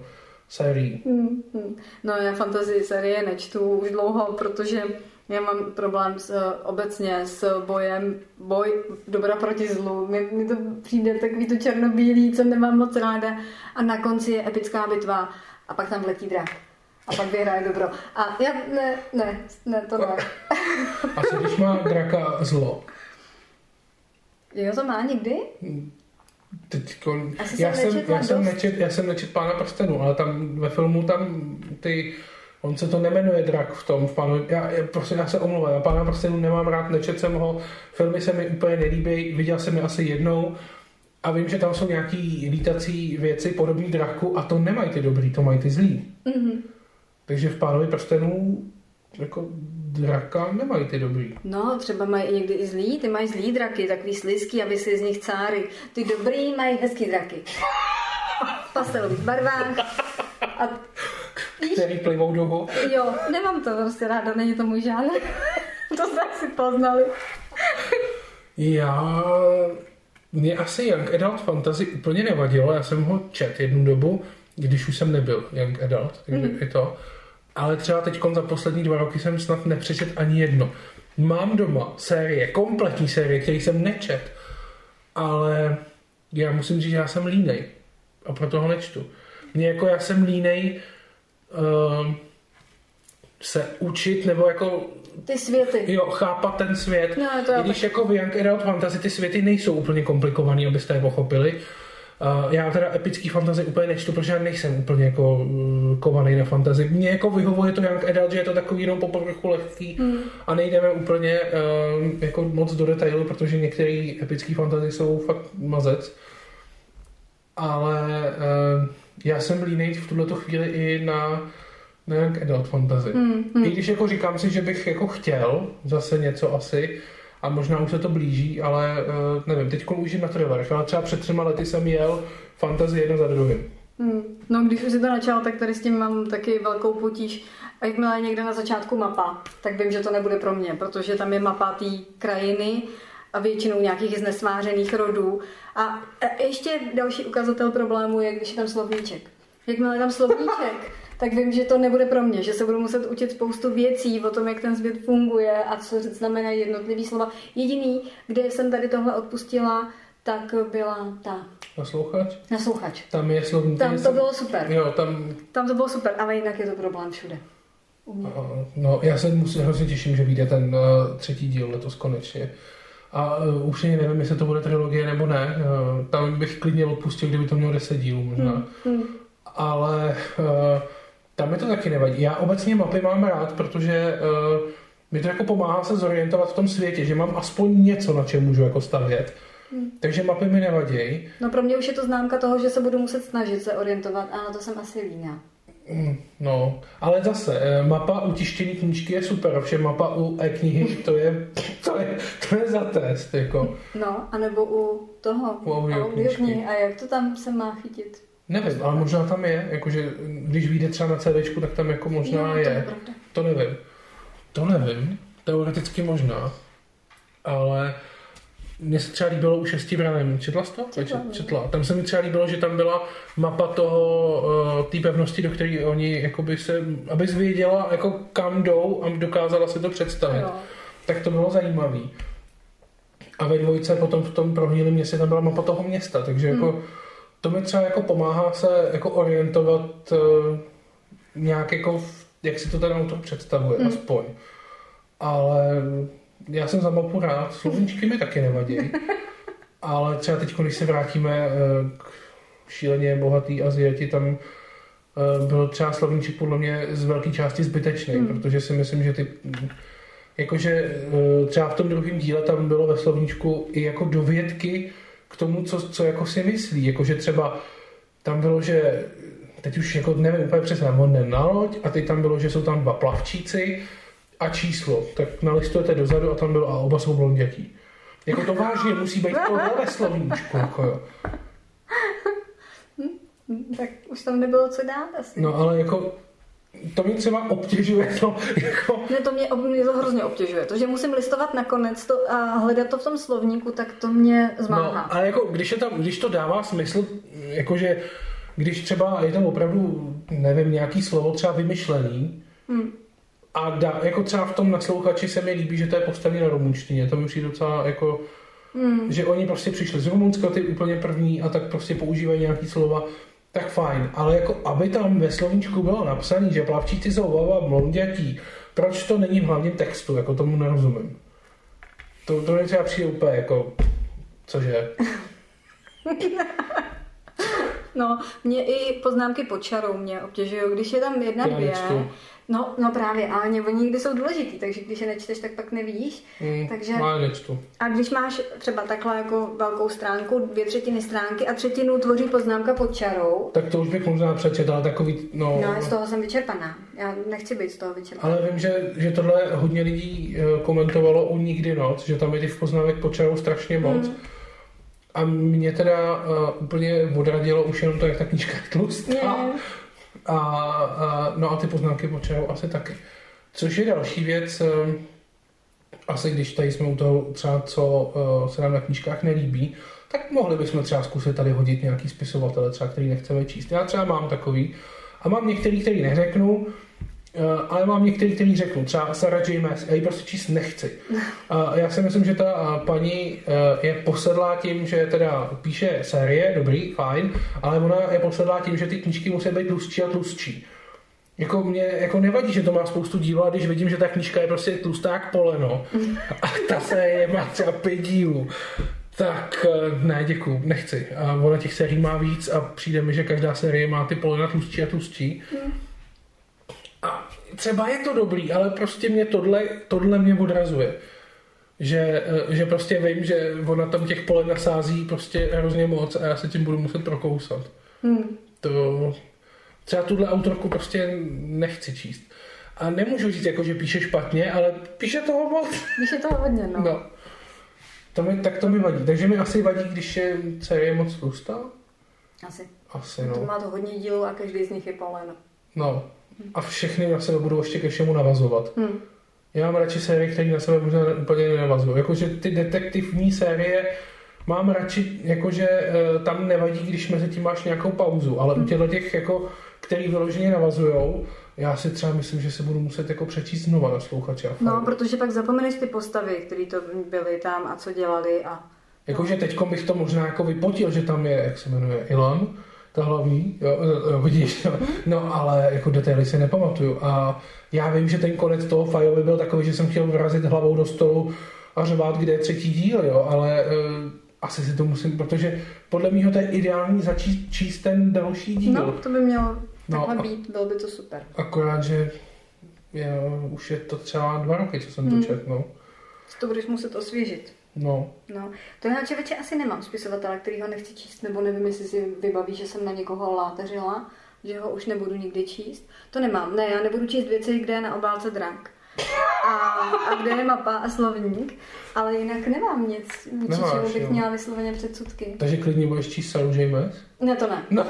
Speaker 1: sérií.
Speaker 2: Mm, mm. No já fantasy série nečtu už dlouho, protože já mám problém s, eh, obecně s bojem, boj dobra proti zlu. Mně to přijde takový to černobílý, co nemám moc ráda. A na konci je epická bitva a pak tam vletí drak. A pak vyhraje dobro. A já, ne, ne, ne, to ne.
Speaker 1: Asi když má draka zlo.
Speaker 2: Jo, to má někdy?
Speaker 1: Teďko,
Speaker 2: Asi
Speaker 1: já,
Speaker 2: jsem
Speaker 1: já, jsem nečet, já jsem nečet Pána prstenů, ale tam ve filmu tam ty, on se to nemenuje drak v tom, v pánu, já, já, prostě já se omlouvám, já Pána prstenů nemám rád, nečet jsem ho, filmy se mi úplně nelíbí, viděl jsem je asi jednou a vím, že tam jsou nějaký lítací věci podobný draku a to nemají ty dobrý, to mají ty zlý.
Speaker 2: Mhm.
Speaker 1: Takže v Pánovi prstenů jako draka nemají ty dobrý.
Speaker 2: No, třeba mají i někdy i zlí, ty mají zlí draky, takový slizký, aby si z nich cáry. Ty dobrý mají hezký draky. V pastelových barvách. A
Speaker 1: Který plivou do hor.
Speaker 2: jo, nemám to prostě ráda, není to můj žánr. to jsme si poznali.
Speaker 1: Já... Mě asi Young Adult Fantasy úplně nevadilo, já jsem ho čet jednu dobu, když už jsem nebyl young adult, takže
Speaker 2: Mhm.
Speaker 1: je to. Ale třeba teď za poslední dva roky jsem snad nepřečet ani jedno. Mám doma série, kompletní série, který jsem nečet, ale já musím říct, že já jsem línej a proto ho nečtu. Mně jako já jsem línej uh, se učit nebo jako
Speaker 2: Ty světy.
Speaker 1: jo, chápat ten svět.
Speaker 2: No, to
Speaker 1: I když jako v Young Adult Fantasy ty světy nejsou úplně komplikovaný, abyste je pochopili. Uh, já teda epický fantasy úplně nečtu, protože já nejsem úplně jako uh, kovaný na fantasy. Mně jako vyhovuje to Young Adult, že je to takový jenom po povrchu lehký
Speaker 2: Hmm.
Speaker 1: a nejdeme úplně uh, jako moc do detailu, protože některé epické fantasy jsou fakt mazec. Ale uh, já jsem línej v tuhle chvíli i na, na Young Adult Fantasy.
Speaker 2: Hmm,
Speaker 1: I
Speaker 2: hmm.
Speaker 1: když jako říkám si, že bych jako chtěl zase něco asi, a možná už se to blíží, ale uh, nevím, teď už je na thrillerech, ale třeba před třema lety jsem jel fantasy jedno za druhým.
Speaker 2: Hmm. No, když už si to načal, tak tady s tím mám taky velkou potíž. A jakmile je někde na začátku mapa, tak vím, že to nebude pro mě, protože tam je mapa té krajiny a většinou nějakých znesvářených rodů. A a ještě další ukazatel problému je, když je tam slovníček. Jakmile je tam slovníček, tak vím, že to nebude pro mě, že se budu muset učit spoustu věcí o tom, jak ten svět funguje a co znamenají jednotlivý slova. Jediný, kde jsem tady tohle odpustila, tak byla ta
Speaker 1: Naslouchač?
Speaker 2: naslouchač.
Speaker 1: Tam je slovní.
Speaker 2: Tam to bylo super.
Speaker 1: Jo, tam,
Speaker 2: Tam to bylo super, ale jinak je to problém všude.
Speaker 1: No, já se musím, hrozně těším, že vyjde ten uh, třetí díl letos konečně. A uh, už ani nevím, jestli to bude trilogie nebo ne. Uh, tam bych klidně odpustil, kdyby to mělo 10 dílů možná.
Speaker 2: Hmm, hmm.
Speaker 1: ale uh, tam mi to taky nevadí. Já obecně mapy mám rád, protože uh, mi to jako pomáhá se zorientovat v tom světě, že mám aspoň něco, na čem můžu jako stavět.
Speaker 2: Hmm.
Speaker 1: Takže mapy mi nevadí.
Speaker 2: No pro mě už je to známka toho, že se budu muset snažit se orientovat a na to jsem asi líná.
Speaker 1: Mm, No, ale zase, eh, mapa u tištění knížky je super, ovšem mapa u e-knihy, to je, to je, to je za test, jako.
Speaker 2: No, anebo u toho,
Speaker 1: U
Speaker 2: audioknihy. A jak to tam se má chytit?
Speaker 1: Nevím, ale možná tam je, jakože když vyjde třeba na CDčku, tak tam jako možná
Speaker 2: jo,
Speaker 1: je.
Speaker 2: To.
Speaker 1: To nevím. To nevím. Teoreticky možná. Ale mně se třeba líbilo u šesti branem. Četla jsi to?
Speaker 2: Četla,
Speaker 1: Čet-
Speaker 2: no.
Speaker 1: Četla. Tam se mi třeba líbilo, že tam byla mapa toho, uh, té pevnosti, do které oni, jakoby se, abys věděla, jako kam jdou a dokázala si to představit.
Speaker 2: Jo.
Speaker 1: Tak to bylo zajímavý. A ve dvojce potom v tom prohnilém městě tam byla mapa toho města, takže jako
Speaker 2: Hmm.
Speaker 1: To mi třeba jako pomáhá se jako orientovat uh, nějak jako, v, jak si to ten autor představuje,
Speaker 2: Hmm.
Speaker 1: aspoň. Ale já jsem za mapu rád, slovíčky mi taky nevadí. Ale třeba teď, když se vrátíme eh, k šíleně bohatý Aziati, tam eh, byl třeba slovníček podle mě z velké části zbytečný,
Speaker 2: Hmm.
Speaker 1: protože si myslím, že ty jakože eh, třeba v tom druhém díle tam bylo ve slovníčku i jako dovědky k tomu, co, co jako si myslí, jakože třeba tam bylo, že teď už jako nevím úplně přesně, on jde na loď a teď tam bylo, že jsou tam dva plavčíci a číslo, tak nalistujete dozadu a tam bylo a oba jsou blondětí. Jako to vážně musí být tohle ve slovníčku, jako jo.
Speaker 2: Tak už tam nebylo co dát asi.
Speaker 1: No ale jako to mě třeba obtěžuje to, jako
Speaker 2: Ne, to mě, mě to hrozně obtěžuje. To, že musím listovat nakonec to a hledat to v tom slovníku, tak to mě zmáhá.
Speaker 1: No, ale jako, když, je tam, když to dává smysl, jakože když třeba je tam opravdu, nevím, nějaký slovo třeba vymyšlený,
Speaker 2: Hm.
Speaker 1: a dá, jako třeba v tom naslouchači se mi líbí, že to je postavené na rumunštině, to mi přijde docela jako,
Speaker 2: Hm.
Speaker 1: že oni prostě přišli z Rumunska, ty úplně první, a tak prostě používají nějaký slova, tak fajn, ale jako aby tam ve slovíčku bylo napsané, že plavčíci jsou baba blondětí, proč to není v hlavním textu, jako tomu nerozumím. To, to mi třeba přijde úplně jako, cože,
Speaker 2: No, mě i poznámky pod čarou mě obtěžují. Když je tam jedna, dvě, no, no právě, ale mě, oni někdy jsou důležitý, takže když je nečteš, tak pak nevidíš.
Speaker 1: Mm,
Speaker 2: Takže-
Speaker 1: nečtu.
Speaker 2: A když máš třeba takhle jako velkou stránku, dvě třetiny stránky a třetinu tvoří poznámka pod čarou,
Speaker 1: Tak to už bych možná přečetl, ale takový, no...
Speaker 2: no, z toho jsem vyčerpaná. Já nechci být z toho vyčerpaná.
Speaker 1: Ale vím, že, že tohle hodně lidí eh, komentovalo u Nikdy noc, že tam je těch poznámek počarou strašně moc.
Speaker 2: Mm.
Speaker 1: A mě teda uh, úplně odradilo už jenom to, jak ta knížka je tlustá.
Speaker 2: Je.
Speaker 1: A, a, no a ty poznámky počarou asi taky. Což je další věc, eh, asi když tady jsme u toho třeba, co eh, se nám na knížkách nelíbí, tak mohli bychom třeba zkusit tady hodit nějaký spisovatele, třeba který nechceme číst. Já třeba mám takový a mám některý, který neřeknu, ale mám některý, který řeknu, třeba Sarah J. Maas, já ji prostě číst nechci. A já si myslím, že ta eh, paní eh, je posedlá tím, že teda píše série, dobrý, fajn, ale ona je posedlá tím, že ty knížky musí být tlustší a tlustší. Jako mě jako nevadí, že to má spoustu dílů, a když vidím, že ta knížka je prostě tlustá jak poleno a ta série má třeba pět dílů, tak ne, děkuju, nechci. A ona těch sérií má víc a přijde mi, že každá série má ty polena tlustší a tlustší. A třeba je to dobrý, ale prostě mě tohle, tohle mě odrazuje. Že, že prostě vím, že ona tam těch polen nasází prostě hrozně moc a já se tím budu muset prokousat. Hmm. To, třeba tuhle autorku prostě nechci číst. A nemůžu říct, jako, že píše špatně, ale píše toho moc.
Speaker 2: Píše toho hodně, no. no.
Speaker 1: To mi, tak to mi vadí. Takže mi asi vadí, když je série moc tlustá?
Speaker 2: Asi.
Speaker 1: Asi, no.
Speaker 2: To má to hodně dílů a každý z nich je poleno.
Speaker 1: No. A všechny na sebe budou ještě ke všemu navazovat. Hmm. Já mám radši série, které na sebe možná úplně nenavazují. Jakože ty detektivní série mám radši, jakože eh, tam nevadí, když mezi tím máš nějakou pauzu, ale hmm. u těchto těch, jako, který vyloženě navazujou, já si třeba myslím, že se budu muset jako přečíst znova na sluchače.
Speaker 2: No, protože pak zapomeneš ty postavy, které to byly tam a co dělali a...
Speaker 1: Jakože teď bych to možná jako vypotil, že tam je, jak se jmenuje, Ilan, ta hlavní, jo, jo, vidíš, jo. no ale jako detaily si nepamatuju a já vím, že ten konec toho Fajovi byl takový, že jsem chtěl vrazit hlavou do stolu a řvát, kde je třetí díl, jo, ale uh, asi si to musím, protože podle mě to je ideální začít číst ten další díl.
Speaker 2: No, to by mělo no, takhle být, bylo by to super.
Speaker 1: Akorát, že je, už je to třeba dva roky, co jsem hmm. to četl, no.
Speaker 2: To budeš muset osvěžit.
Speaker 1: No.
Speaker 2: no. To já člověče asi nemám spisovatele, který ho nechci číst, nebo nevím, jestli si vybaví, že jsem na někoho láteřila, že ho už nebudu nikdy číst. To nemám. Ne, já nebudu číst věci, kde je na obálce drank. A, a kde je mapa a slovník, ale jinak nemám nic, vůči čemu bych jo. měla vysloveně předsudky.
Speaker 1: Takže klidně budeš číst Saru
Speaker 2: Ne, to ne. No.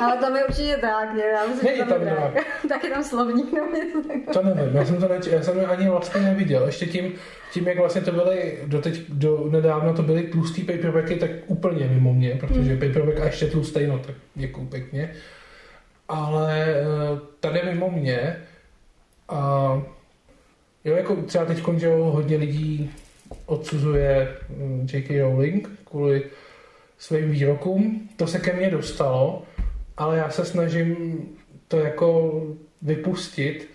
Speaker 2: Ale tam je určitě tak, ne? Já myslím, že tam, tam tak je tam slovník nebo něco
Speaker 1: To nevím, já jsem to neč- já jsem ani vlastně neviděl. Ještě tím, tím, jak vlastně to byly, doteď, do nedávno to byly tlustý paperbacky, tak úplně mimo mě, protože hmm. paperback a ještě tlustý, no tak děkuju pěkně. Ale eh, tady mimo mě a jo, jako třeba teď že hodně lidí odsuzuje hm, J.K. Rowling kvůli svým výrokům. To se ke mně dostalo ale já se snažím to jako vypustit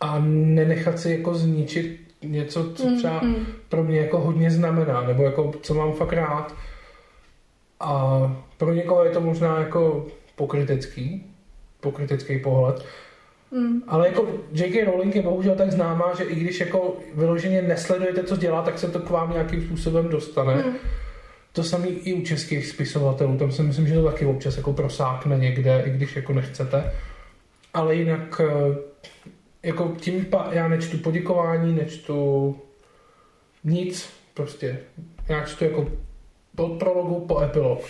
Speaker 1: a nenechat si jako zničit něco, co mm, třeba mm, pro mě jako hodně znamená, nebo jako co mám fakt rád. A pro někoho je to možná jako pokrytecký, pokrytecký pohled. Mm. Ale jako J.K. Rowling je bohužel tak známá, že i když jako vyloženě nesledujete, co dělá, tak se to k vám nějakým způsobem dostane. Mm. To samé i u českých spisovatelů, tam si myslím, že to taky občas jako prosákne někde, i když jako nechcete. Ale jinak eh, jako tím pa, já nečtu poděkování, nečtu nic, prostě. Já čtu jako po prologu, po epilog.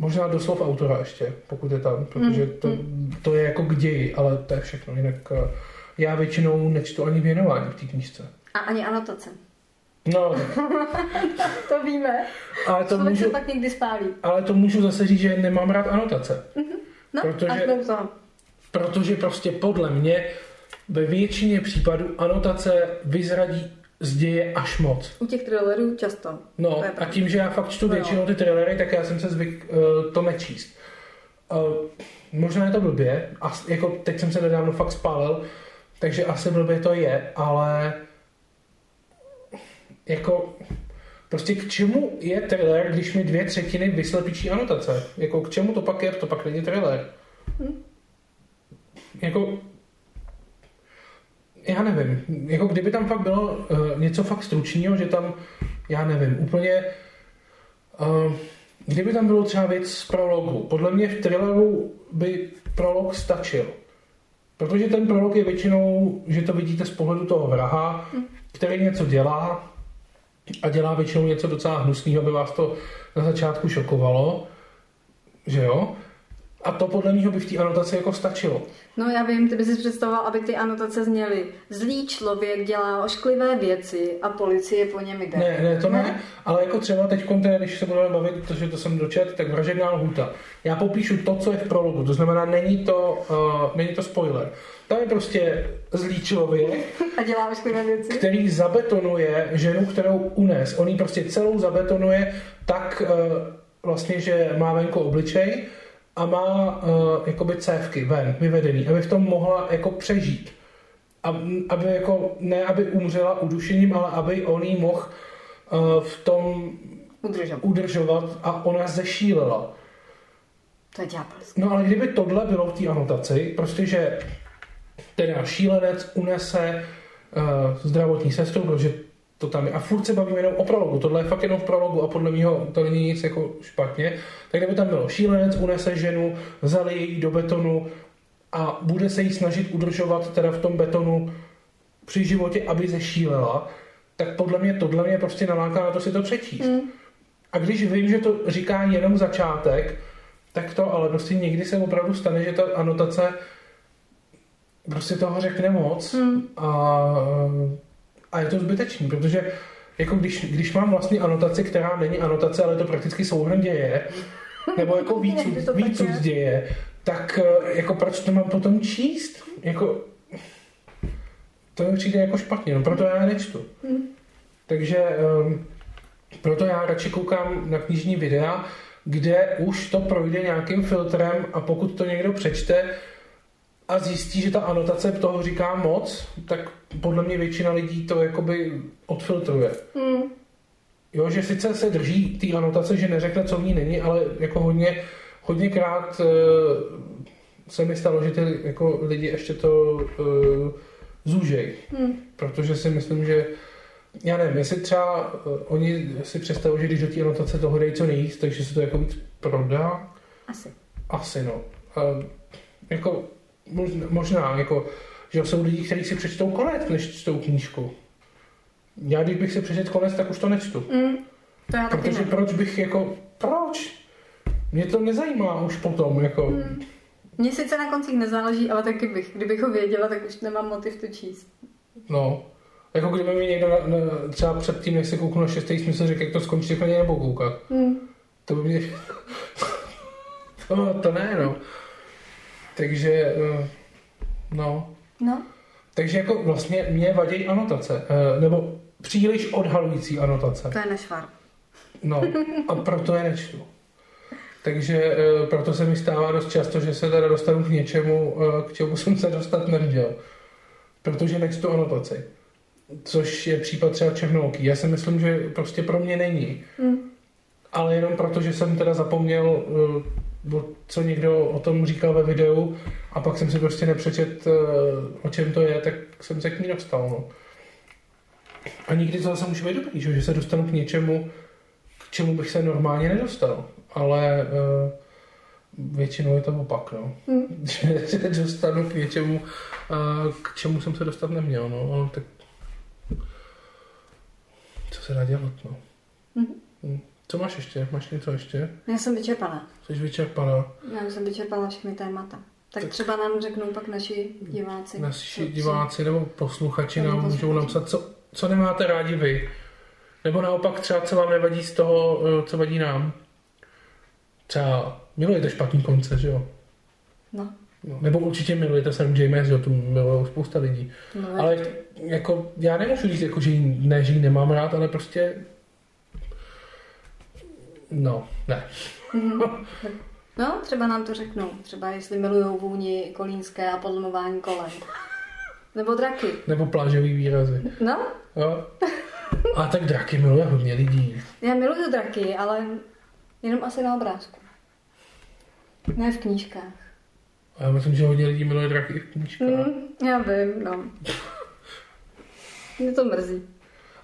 Speaker 1: Možná doslov autora ještě, pokud je tam, protože to, mm-hmm. to je jako k ději, ale to je všechno. Jinak eh, já většinou nečtu ani věnování v té knižce.
Speaker 2: A ani anotace.
Speaker 1: No.
Speaker 2: to víme.
Speaker 1: Ale to
Speaker 2: můžu, se pak někdy spálí.
Speaker 1: Ale to můžu zase říct, že nemám rád anotace.
Speaker 2: Mm-hmm. No,
Speaker 1: protože, protože prostě podle mě ve většině případů anotace vyzradí z děje až moc.
Speaker 2: U těch thrillerů často.
Speaker 1: No a tím, že já fakt čtu no. většinou ty thrillery, tak já jsem se zvyk uh, to nečíst. Uh, možná je to blbě, a jako teď jsem se nedávno fakt spálil, takže asi blbě to je, ale jako prostě k čemu je thriller, když mi dvě třetiny vyslepičí anotace? Jako k čemu to pak je? To pak není thriller. Hmm. Jako já nevím, jako kdyby tam fakt bylo uh, něco fakt stručného, že tam, já nevím, úplně, uh, kdyby tam bylo třeba věc z prologu, podle mě v thrilleru by prolog stačil. Protože ten prolog je většinou, že to vidíte z pohledu toho vraha, který něco dělá, a dělá většinou něco docela hnusného, aby vás to na začátku šokovalo, že jo? A to podle mého by v té anotaci jako stačilo.
Speaker 2: No já vím, ty bys si představoval, aby ty anotace zněly zlý člověk dělá ošklivé věci a policie po něm jde.
Speaker 1: Ne, ne, to ne, ne ale jako třeba teď, když se budeme bavit, protože to jsem dočet, tak vražedná lhuta. Já popíšu to, co je v prologu, to znamená, není to, uh, není to spoiler. Tam je prostě zlý člověk,
Speaker 2: a dělá ošklivé věci.
Speaker 1: který zabetonuje ženu, kterou unes. On ji prostě celou zabetonuje tak uh, vlastně, že má venku obličej, a má uh, jakoby cévky ven, vyvedený, aby v tom mohla jako přežít. Aby jako, ne aby umřela udušením, ale aby on jí mohl uh, v tom
Speaker 2: udržovat.
Speaker 1: udržovat a ona zešílela.
Speaker 2: To je ďábelské.
Speaker 1: No ale kdyby tohle bylo v té anotaci, prostě, že teda šílenec unese uh, zdravotní sestru, protože to tam je. A furt se bavíme jenom o prologu. Tohle je fakt jenom v prologu a podle mého to není nic jako špatně. Tak kdyby tam bylo šílenec, unese ženu, zalije ji do betonu a bude se jí snažit udržovat teda v tom betonu při životě, aby zešílela, tak podle mě tohle mě prostě naláká na to si to přečíst. Mm. A když vím, že to říká jenom začátek, tak to, ale prostě někdy se opravdu stane, že ta anotace prostě toho řekne moc mm. a a je to zbytečný, protože jako když, když mám vlastně anotaci, která není anotace, ale to prakticky souhrn děje, nebo jako víc, víc z děje, tak eh, jako proč to mám potom číst? Jako, to mi přijde jako špatně, no proto já nečtu. Hmm. Takže um, proto já radši koukám na knižní videa, kde už to projde nějakým filtrem a pokud to někdo přečte, a zjistí, že ta anotace toho říká moc, tak podle mě většina lidí to jakoby odfiltruje. Mm. Jo, že sice se drží té anotace, že neřekne, co v ní není, ale jako hodně, hodněkrát uh, se mi stalo, že ty jako lidi ještě to uh, zúžej. Mm. Protože si myslím, že já nevím, jestli třeba uh, oni si představují, že když do té anotace toho dají co nejvíc, takže se to jako víc prodá.
Speaker 2: Asi.
Speaker 1: Asi, no. Uh, jako možná, možná jako, že jsou lidi, kteří si přečtou konec, než čtou knížku. Já když bych si přečet konec, tak už to nečtu. Mm,
Speaker 2: to já
Speaker 1: Protože
Speaker 2: taky
Speaker 1: proč bych jako, proč? Mě to nezajímá už potom, jako... Mm.
Speaker 2: Mně sice na koncích nezáleží, ale taky bych, kdybych ho věděla, tak už nemám motiv to číst.
Speaker 1: No, jako kdyby mi někdo na, na, třeba předtím, než se kouknu na šestý smysl, řekl, jak to skončí, tak na něj nebo koukat. Mm. To by mě... to, to ne, no. Takže, eh, no.
Speaker 2: No.
Speaker 1: Takže jako vlastně mě vadí anotace, eh, nebo příliš odhalující anotace.
Speaker 2: To je nešvar.
Speaker 1: No, a proto je nečtu. Takže eh, proto se mi stává dost často, že se teda dostanu k něčemu, k čemu jsem se dostat neměl. Protože nečtu anotaci. Což je případ třeba Černouký. Já si myslím, že prostě pro mě není. Mm. Ale jenom proto, že jsem teda zapomněl co někdo o tom říkal ve videu a pak jsem si prostě nepřečet, eh, o čem to je, tak jsem se k ní dostal. No. A nikdy to zase může být dobrý, že se dostanu k něčemu, k čemu bych se normálně nedostal. Ale uh, většinou je to opak, no. Hmm. že se dostanu k něčemu, uh, k čemu jsem se dostat neměl, no. Ale tak co se dá dělat, no. Hmm. Hmm. Co máš ještě? Máš něco ještě?
Speaker 2: Já jsem vyčerpaná.
Speaker 1: Jsi vyčerpaná?
Speaker 2: Já jsem vyčerpala všechny témata. Tak, tak třeba nám řeknou pak naši diváci.
Speaker 1: Naši co, diváci nebo posluchači nám posluchači. můžou napsat, co, co nemáte rádi vy. Nebo naopak třeba, co vám nevadí z toho, eh, co vadí nám. Třeba milujete špatný konce, že jo?
Speaker 2: No.
Speaker 1: no. Nebo určitě milujete Sam James, jo, tu milují spousta lidí. No, ale jako, já nemůžu říct, jako, že jí, ne, že jí nemám rád, ale prostě No, ne.
Speaker 2: Mm-hmm. No, třeba nám to řeknou. Třeba jestli milují vůni kolínské a podlomování kolem. Nebo draky.
Speaker 1: Nebo plážový výrazy.
Speaker 2: No.
Speaker 1: Jo. A tak draky miluje hodně lidí.
Speaker 2: Já miluju draky, ale jenom asi na obrázku. Ne v knížkách.
Speaker 1: A já myslím, že hodně lidí miluje draky i v knížkách.
Speaker 2: Mm, já vím, no. Mě to mrzí.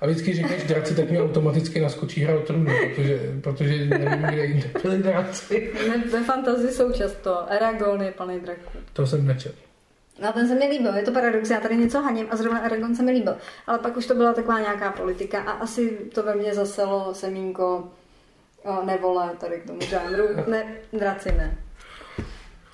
Speaker 1: A vždycky říkáš draci, tak mi automaticky naskočí hra o trůnu, protože, protože nevím, kde jinde byli draci.
Speaker 2: Ve fantazii jsou často. Eragon je plný draků.
Speaker 1: To jsem nečet.
Speaker 2: No ten se mi líbil, je to paradox, já tady něco haním a zrovna Eragon se mi líbil. Ale pak už to byla taková nějaká politika a asi to ve mně zaselo semínko o, nevole tady k tomu žánru. Ne, draci ne.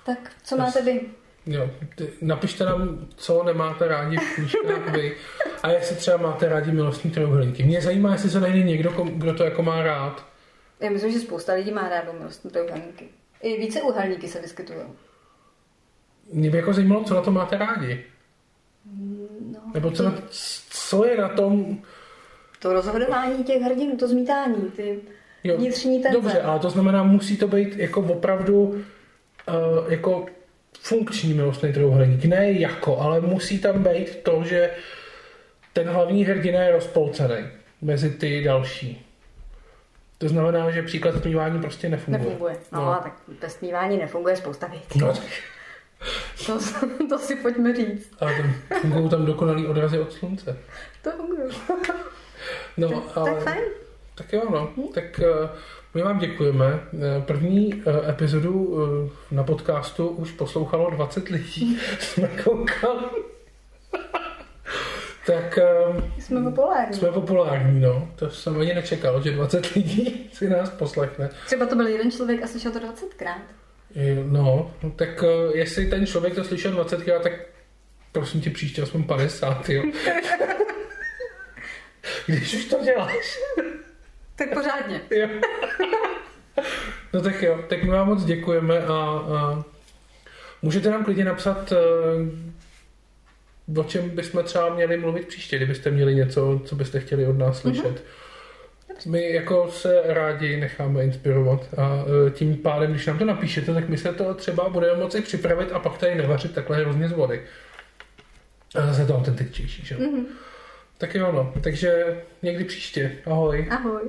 Speaker 2: Tak co máte vy?
Speaker 1: Jo, ty, napište nám, co nemáte rádi v knížkách vy a jestli třeba máte rádi milostní trojuhelníky. Mě zajímá, jestli se najde někdo, kdo to jako má rád.
Speaker 2: Já myslím, že spousta lidí má rádo milostní trojuhelníky. I více uhelníky se vyskytují.
Speaker 1: Mě by jako zajímalo, co na to máte rádi.
Speaker 2: No,
Speaker 1: Nebo co, na, co je na tom...
Speaker 2: to rozhodování těch hrdinů, to zmítání, ty
Speaker 1: Jo,
Speaker 2: vnitřní tenze.
Speaker 1: Dobře, ale to znamená, musí to být jako opravdu uh, jako funkční milostný trojuhelník. Ne jako, ale musí tam být to, že ten hlavní hrdina je rozpolcený mezi ty další. To znamená, že příklad smívání prostě nefunguje.
Speaker 2: Nefunguje. No,
Speaker 1: No.
Speaker 2: tak bez smívání nefunguje spousta věcí.
Speaker 1: No, tak,
Speaker 2: To, to si pojďme říct.
Speaker 1: ale tam fungují tam dokonalý odrazy od slunce.
Speaker 2: To funguje.
Speaker 1: No, ale,
Speaker 2: Tak fajn.
Speaker 1: Tak jo, no. Tak eh, my vám děkujeme. Eh, První eh, epizodu eh, na podcastu už poslouchalo 20 lidí. Jsme koukali. tak
Speaker 2: Jsme populární.
Speaker 1: jsme populární, no. To jsem ani nečekal, že 20 lidí si nás poslechne.
Speaker 2: Třeba to byl jeden člověk a slyšel to 20krát.
Speaker 1: Eh, No, no tak jestli ten člověk to slyšel 20 krát, tak prosím tě příště aspoň 50, jo. Když už to děláš.
Speaker 2: Tak pořádně.
Speaker 1: Jo. No tak jo, tak my vám moc děkujeme a, a můžete nám klidně napsat, eh, o čem bychom třeba měli mluvit příště, kdybyste měli něco, co byste chtěli od nás slyšet. My jako se rádi necháme inspirovat a eh, tím pádem, když nám to napíšete, tak my se to třeba budeme moci připravit a pak tady nevařit takhle hrozně z vody. A zase to autentičtější, že? Mm-hmm. Tak jo, no. Takže někdy příště. Ahoj.
Speaker 2: Ahoj.